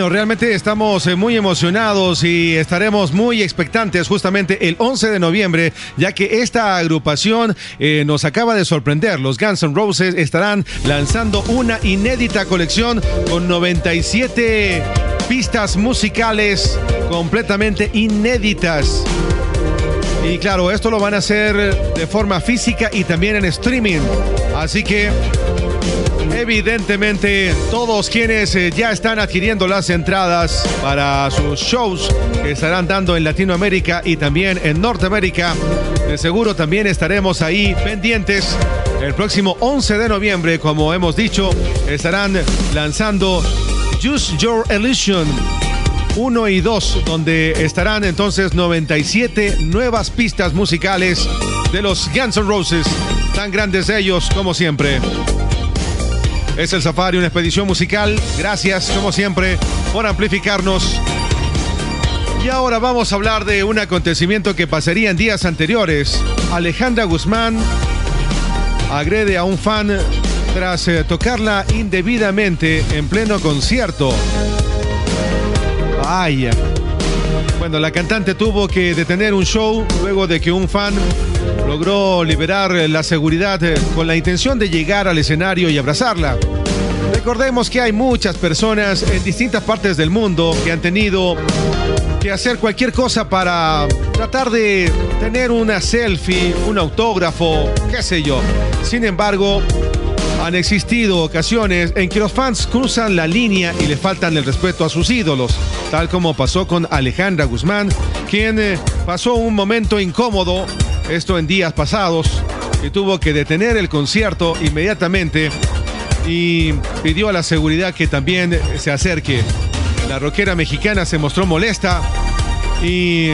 Realmente estamos eh, muy emocionados y estaremos muy expectantes justamente el 11 de noviembre, ya que esta agrupación eh, nos acaba de sorprender. Los Guns N' Roses estarán lanzando una inédita colección con 97 pistas musicales completamente inéditas. Y claro, esto lo van a hacer de forma física y también en streaming. Así que Evidentemente, todos quienes eh, ya están adquiriendo las entradas para sus shows que estarán dando en Latinoamérica y también en Norteamérica, de seguro también estaremos ahí pendientes. El próximo 11 de noviembre, como hemos dicho, estarán lanzando Use Your Illusion 1 y 2, donde estarán entonces 97 nuevas pistas musicales de los Guns N' Roses, tan grandes ellos como siempre. Es el Safari, una expedición musical. Gracias, como siempre, por amplificarnos. Y ahora vamos a hablar de un acontecimiento que pasaría en días anteriores. Alejandra Guzmán agrede a un fan tras eh, tocarla indebidamente en pleno concierto. Vaya. Bueno, la cantante tuvo que detener un show luego de que un fan logró liberar eh, la seguridad eh, con la intención de llegar al escenario y abrazarla. Recordemos que hay muchas personas en distintas partes del mundo que han tenido que hacer cualquier cosa para tratar de tener una selfie, un autógrafo, qué sé yo. Sin embargo, han existido ocasiones en que los fans cruzan la línea y le faltan el respeto a sus ídolos, tal como pasó con Alejandra Guzmán, quien eh, pasó un momento incómodo, esto en días pasados, y tuvo que detener el concierto inmediatamente y pidió a la seguridad que también se acerque. La rockera mexicana se mostró molesta y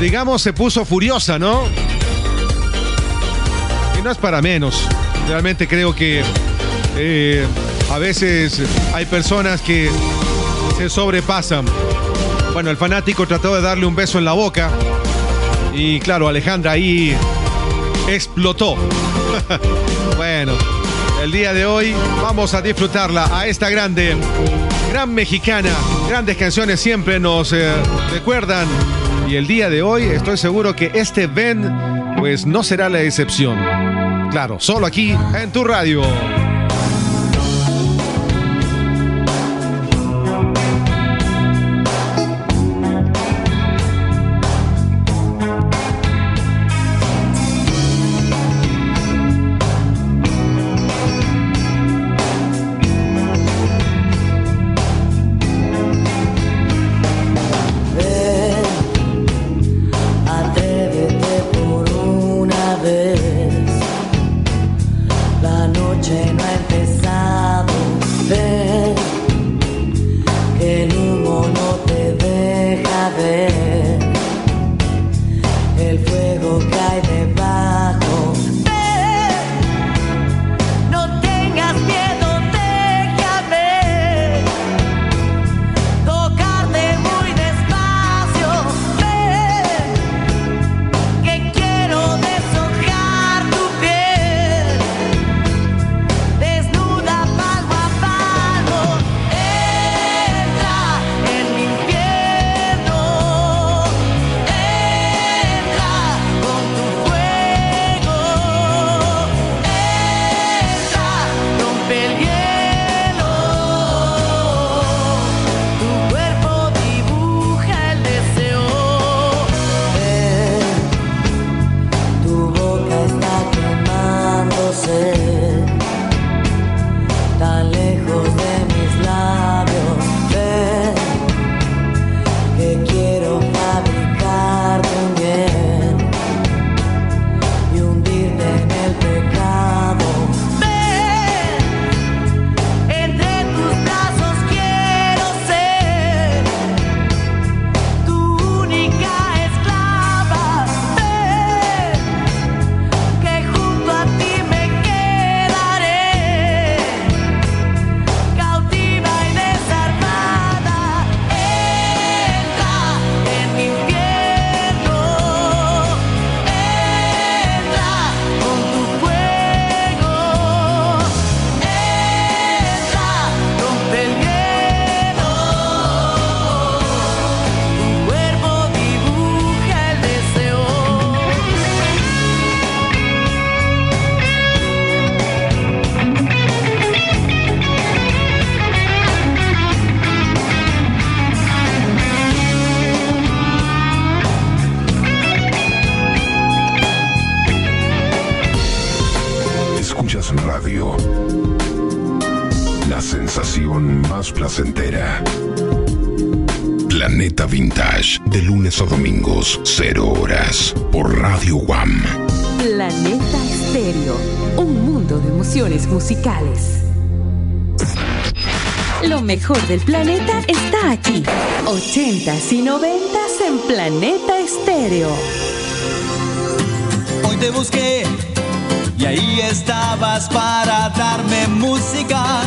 digamos se puso furiosa, ¿no? Y no es para menos. Realmente creo que eh, a veces hay personas que se sobrepasan. Bueno, el fanático trató de darle un beso en la boca. Y claro, Alejandra ahí explotó. bueno, el día de hoy vamos a disfrutarla a esta grande, gran mexicana. Grandes canciones siempre nos eh, recuerdan. Y el día de hoy estoy seguro que este Ben pues no será la excepción. Claro, solo aquí en tu radio. Sensación más placentera. Planeta Vintage, de lunes a domingos, 0 horas, por Radio Guam. Planeta Estéreo, un mundo de emociones musicales. Lo mejor del planeta está aquí. 80s y 90s en Planeta Estéreo. Hoy te busqué y ahí estabas para darme música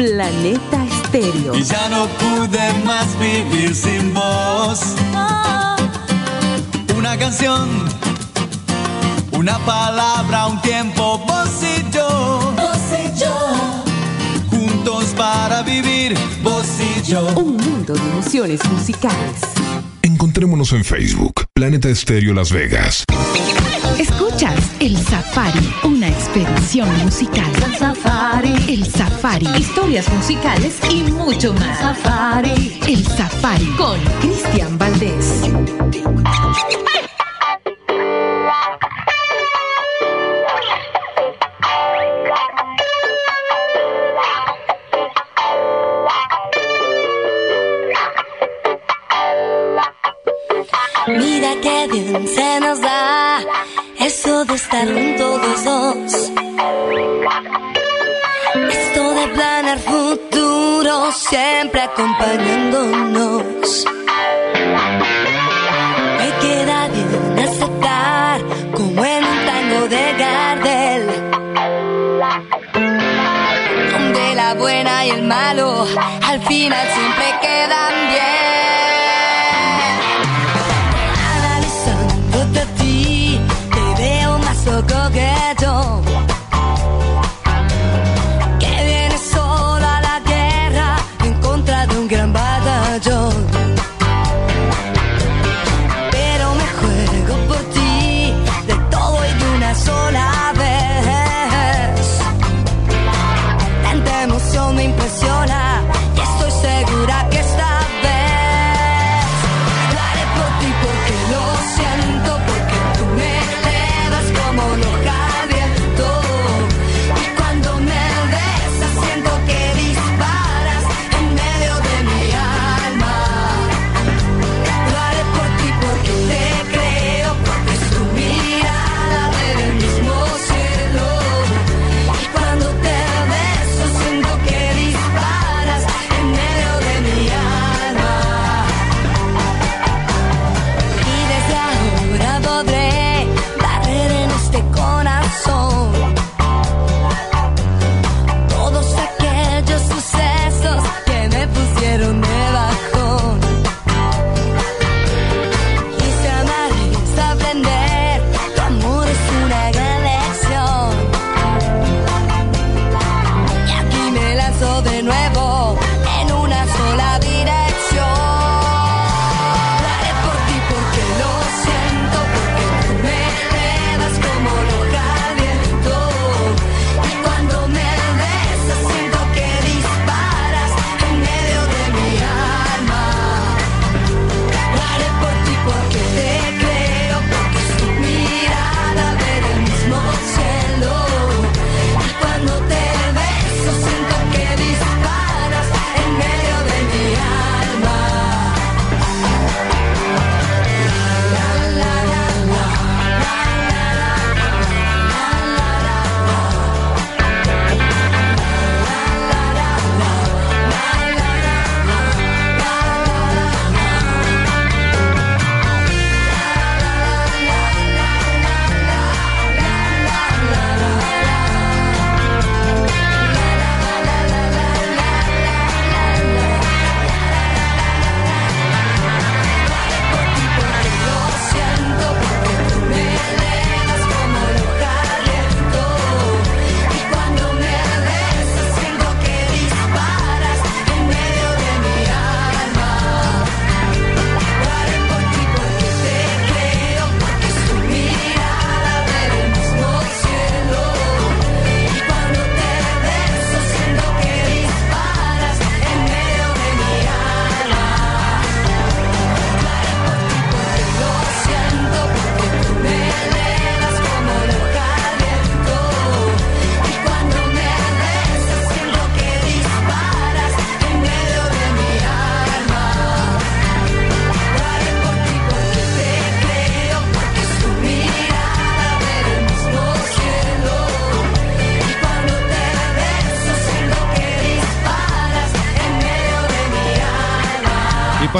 Planeta Estéreo. y ya no pude más vivir sin vos. Una canción, una palabra, un tiempo, vos y yo. Vos y yo. Juntos para vivir, vos y yo. Un mundo de emociones musicales. Encontrémonos en Facebook, Planeta Estéreo Las Vegas. Escuchas El Safari, una expedición musical. El Safari. El Safari. Historias musicales y mucho más. Safari. El Safari. Con Cristian Valdés. Juntos los dos. Esto de planear futuro siempre acompañándonos. Me queda bien aceptar como en un tango de Gardel. Donde la buena y el malo al final siempre quedan bien.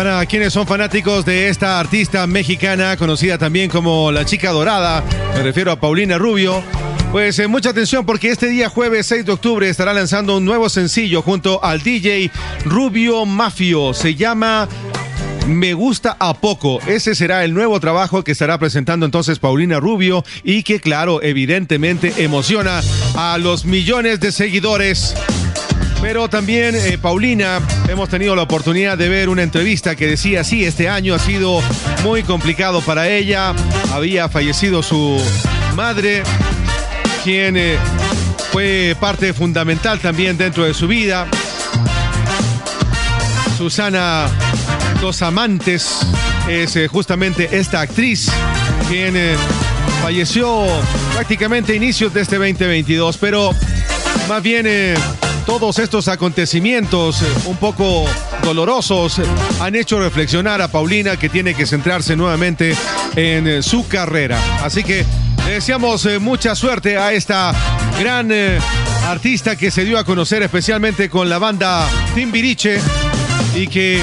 Para quienes son fanáticos de esta artista mexicana, conocida también como la chica dorada, me refiero a Paulina Rubio, pues eh, mucha atención porque este día jueves 6 de octubre estará lanzando un nuevo sencillo junto al DJ Rubio Mafio. Se llama me gusta a poco. Ese será el nuevo trabajo que estará presentando entonces Paulina Rubio y que claro, evidentemente emociona a los millones de seguidores. Pero también, eh, Paulina, hemos tenido la oportunidad de ver una entrevista que decía, sí, este año ha sido muy complicado para ella. Había fallecido su madre, quien eh, fue parte fundamental también dentro de su vida. Susana Dos Amantes es eh, justamente esta actriz quien falleció prácticamente a inicios de este 2022, pero más bien todos estos acontecimientos eh, un poco dolorosos eh, han hecho reflexionar a Paulina que tiene que centrarse nuevamente en eh, su carrera. Así que le deseamos mucha suerte a esta gran artista que se dio a conocer especialmente con la banda Timbiriche y que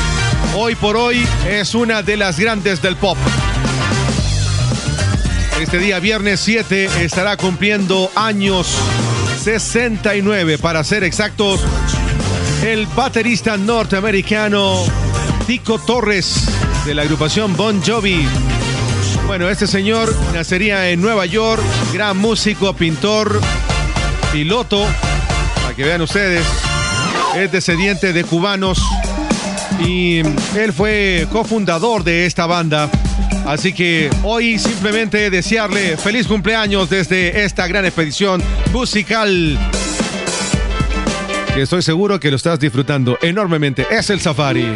hoy por hoy es una de las grandes del pop. Este día, viernes 7, estará cumpliendo años 69, para ser exactos, el baterista norteamericano Tico Torres de la agrupación Bon Jovi. Bueno, este señor nacería en Nueva York, gran músico, pintor, piloto, para que vean ustedes, es descendiente de cubanos y él fue cofundador de esta banda. Así que hoy simplemente desearle feliz cumpleaños desde esta gran expedición musical. Que estoy seguro que lo estás disfrutando enormemente. Es el Safari.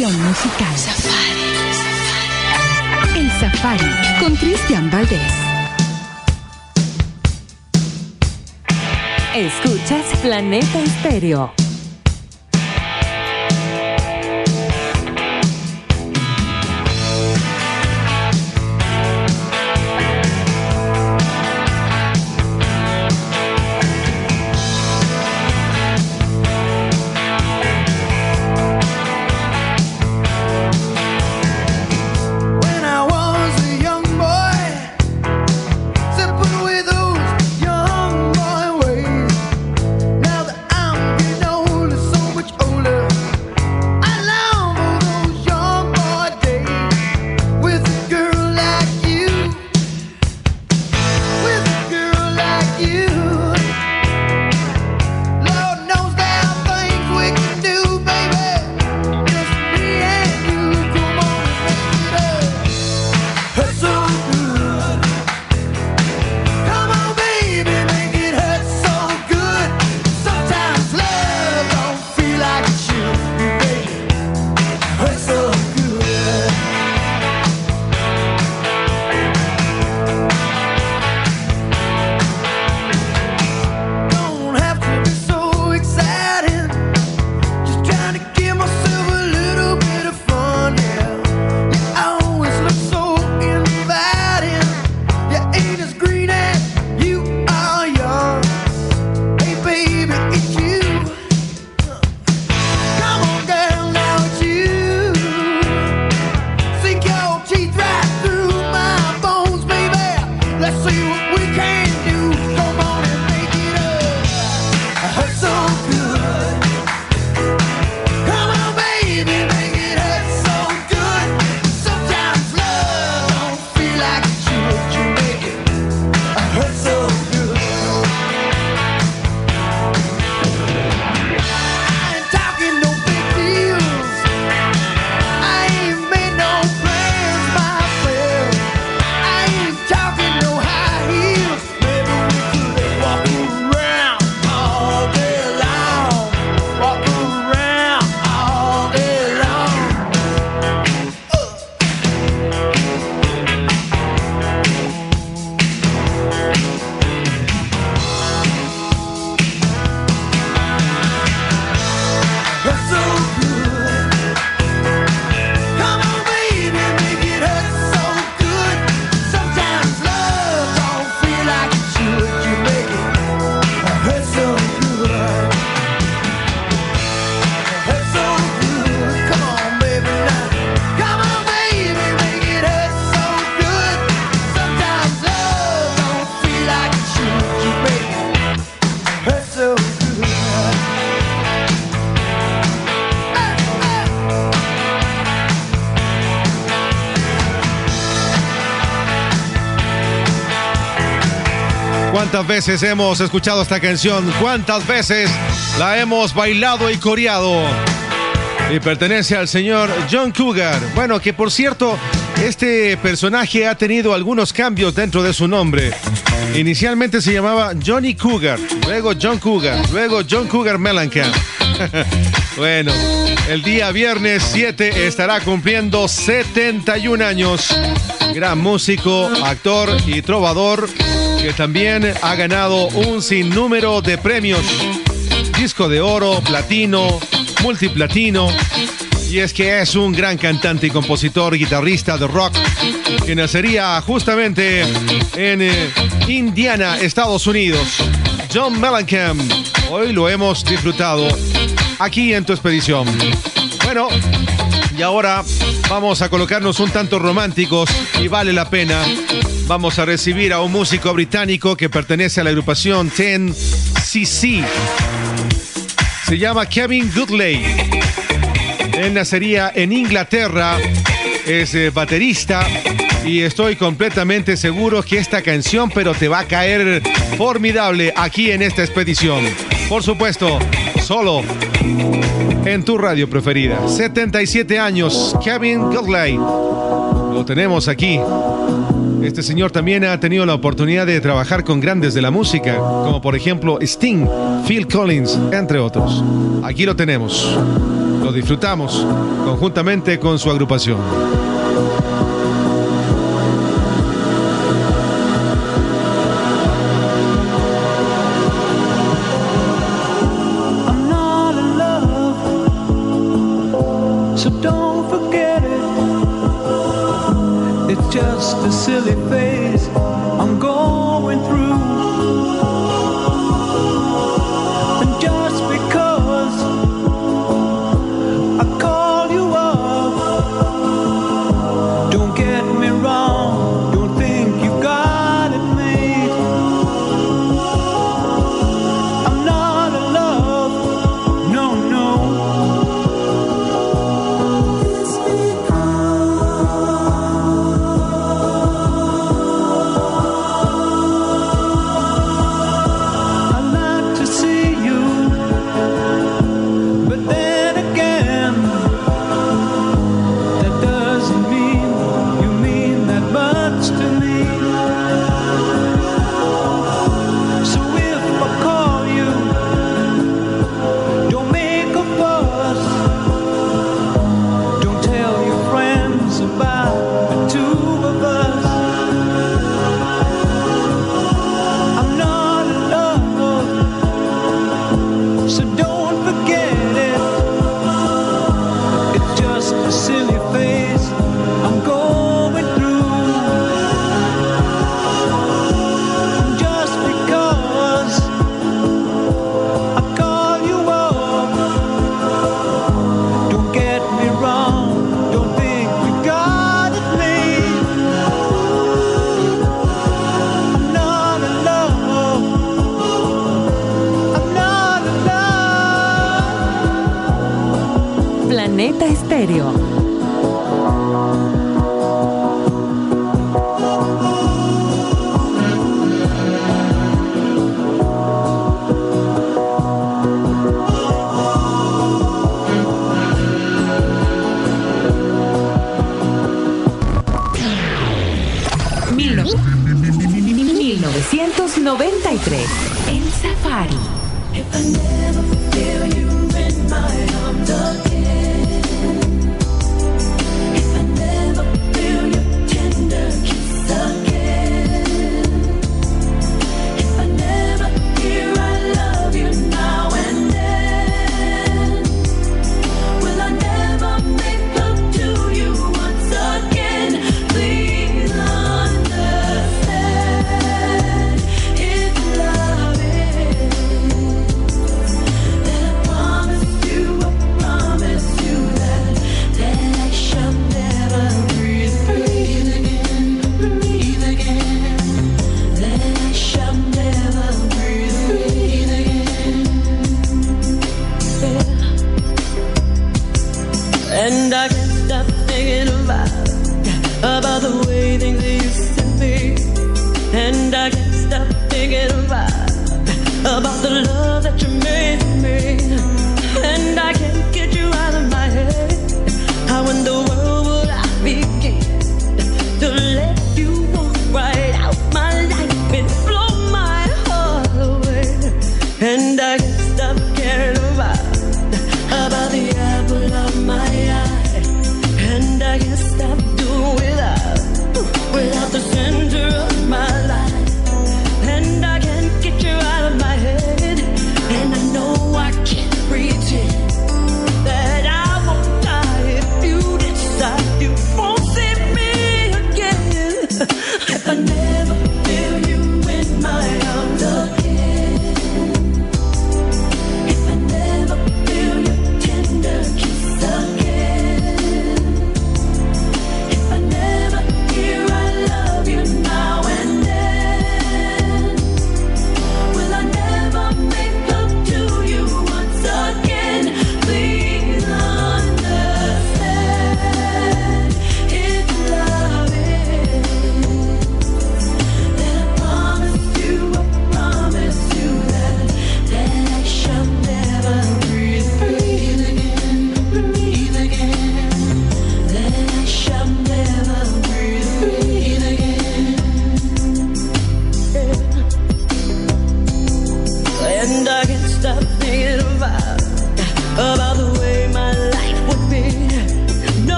Expedición musical. El Safari con Cristian Valdés. Escuchas Planeta Estéreo. Veces hemos escuchado esta canción? ¿Cuántas veces la hemos bailado y coreado? Y pertenece al señor John Cougar. Bueno, que por cierto, este personaje ha tenido algunos cambios dentro de su nombre. Inicialmente se llamaba Johnny Cougar, luego John Cougar, luego John Cougar Mellencamp. bueno, el día viernes 7 estará cumpliendo 71 años. Gran músico, actor y trovador que también ha ganado un sinnúmero de premios. Disco de oro, platino, multiplatino. Y es que es un gran cantante y compositor, guitarrista de rock, que nacería justamente en eh, Indiana, Estados Unidos. John Mellencamp. Hoy lo hemos disfrutado aquí en tu expedición. Bueno, y ahora vamos a colocarnos un tanto románticos y vale la pena. Vamos a recibir a un músico británico que pertenece a la agrupación 10cc. Se llama Kevin Goodley. Él nacería en Inglaterra, es eh, baterista y estoy completamente seguro que esta canción pero te va a caer formidable aquí en esta expedición. Por supuesto, solo en tu radio preferida. 77 años, Kevin Goodley. Lo tenemos aquí. Este señor también ha tenido la oportunidad de trabajar con grandes de la música, como por ejemplo Sting, Phil Collins, entre otros. Aquí lo tenemos. Lo disfrutamos conjuntamente con su agrupación.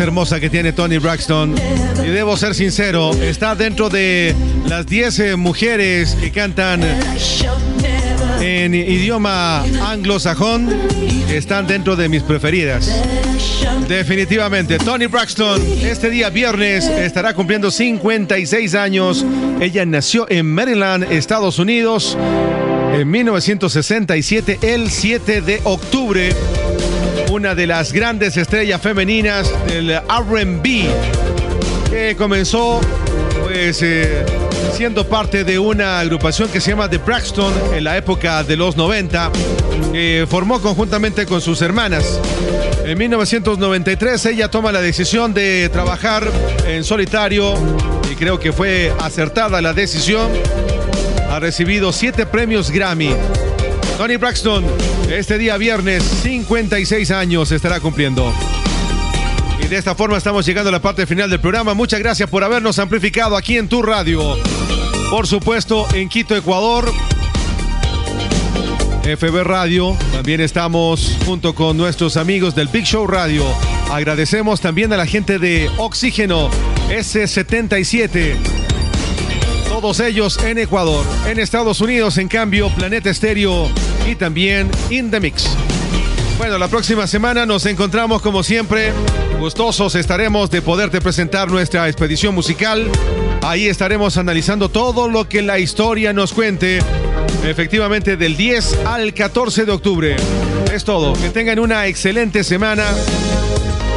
Hermosa que tiene Tony Braxton. Y debo ser sincero, está dentro de las 10 eh, mujeres que cantan en idioma anglosajón. Están dentro de mis preferidas. Definitivamente, Tony Braxton este día viernes estará cumpliendo 56 años. Ella nació en Maryland, Estados Unidos, en 1967, el 7 de octubre. Una de las grandes estrellas femeninas del RB, que comenzó pues eh, siendo parte de una agrupación que se llama The Braxton en la época de los 90, que formó conjuntamente con sus hermanas. En 1993 ella toma la decisión de trabajar en solitario y creo que fue acertada la decisión. Ha recibido siete premios Grammy. Tony Braxton, este día viernes, 56 años estará cumpliendo. Y de esta forma estamos llegando a la parte final del programa. Muchas gracias por habernos amplificado aquí en tu radio. Por supuesto, en Quito, Ecuador. FB Radio. También estamos junto con nuestros amigos del Big Show Radio. Agradecemos también a la gente de Oxígeno S77. Todos ellos en Ecuador. En Estados Unidos, en cambio, Planeta Estéreo y también In The Mix. Bueno, la próxima semana nos encontramos como siempre. Gustosos estaremos de poderte presentar nuestra expedición musical. Ahí estaremos analizando todo lo que la historia nos cuente. Efectivamente, del 10 al 14 de octubre. Es todo. Que tengan una excelente semana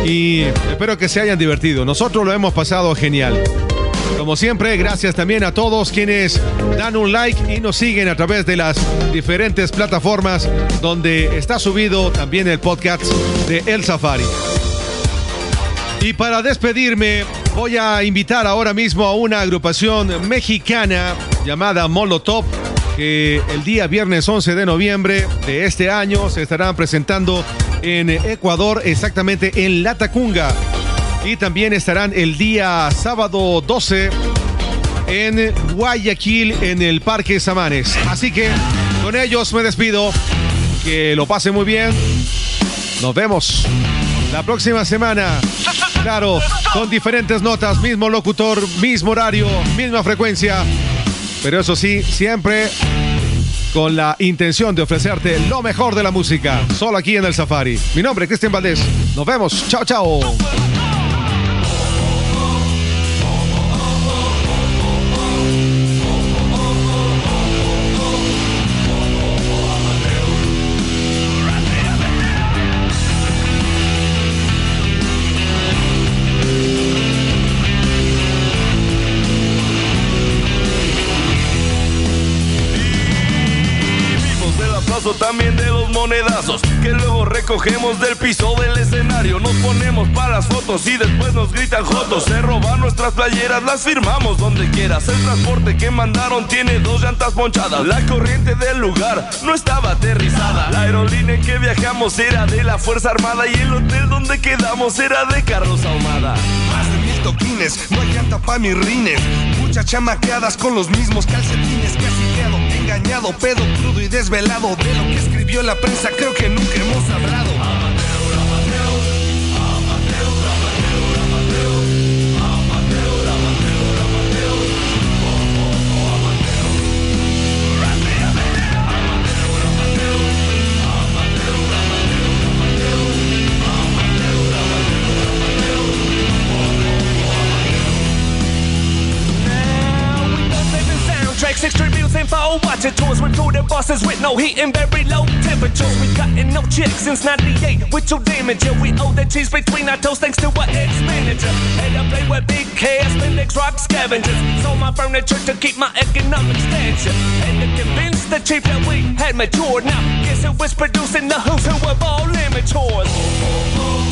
y espero que se hayan divertido. Nosotros lo hemos pasado genial. Como siempre, gracias también a todos quienes dan un like y nos siguen a través de las diferentes plataformas donde está subido también el podcast de El Safari. Y para despedirme, voy a invitar ahora mismo a una agrupación mexicana llamada Molotov, que el día viernes 11 de noviembre de este año se estarán presentando en Ecuador, exactamente en La Tacunga. Y también estarán el día sábado 12 en Guayaquil, en el Parque Samanes. Así que con ellos me despido. Que lo pase muy bien. Nos vemos la próxima semana. Claro, con diferentes notas, mismo locutor, mismo horario, misma frecuencia. Pero eso sí, siempre con la intención de ofrecerte lo mejor de la música. Solo aquí en el Safari. Mi nombre es Cristian Valdés. Nos vemos. Chao, chao. Que luego recogemos del piso del escenario. Nos ponemos para las fotos y después nos gritan jotos. Se roban nuestras playeras, las firmamos donde quieras. El transporte que mandaron tiene dos llantas ponchadas. La corriente del lugar no estaba aterrizada. La aerolínea en que viajamos era de la Fuerza Armada y el hotel donde quedamos era de Carlos Ahumada. Más de mil toquines, no hay llanta pa' mis rines. Muchas chamaqueadas con los mismos calcetines. Casi engañado, pedo crudo y desvelado. De lo que escribió la prensa, creo que nunca hemos hablado. Info, watching tours with the bosses with no heat and very low temperatures. We cutting no chicks since 98 with your damage. Yeah, we owe the cheese between our toes thanks to our expenditure. And I play with big cash, Spandex rock scavengers. Sold my furniture to keep my economic stature. And to convince the chief that we had matured. Now, guess who was producing the who's who of all amateurs?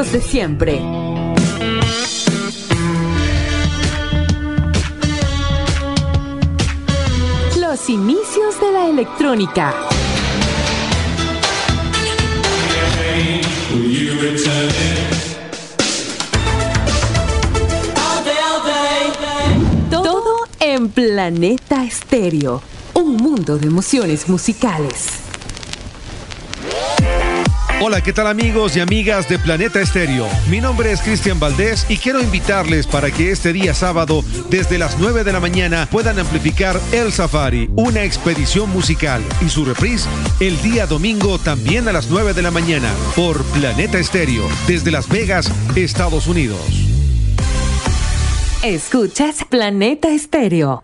De siempre. Los inicios de la electrónica. Todo en Planeta Estéreo. Un mundo de emociones musicales. Hola, ¿qué tal amigos y amigas de Planeta Estéreo? Mi nombre es Cristian Valdés y quiero invitarles para que este día sábado, desde las 9 de la mañana, puedan amplificar El Safari, una expedición musical, y su reprise el día domingo también a las 9 de la mañana por Planeta Estéreo, desde Las Vegas, Estados Unidos. Escuchas Planeta Estéreo.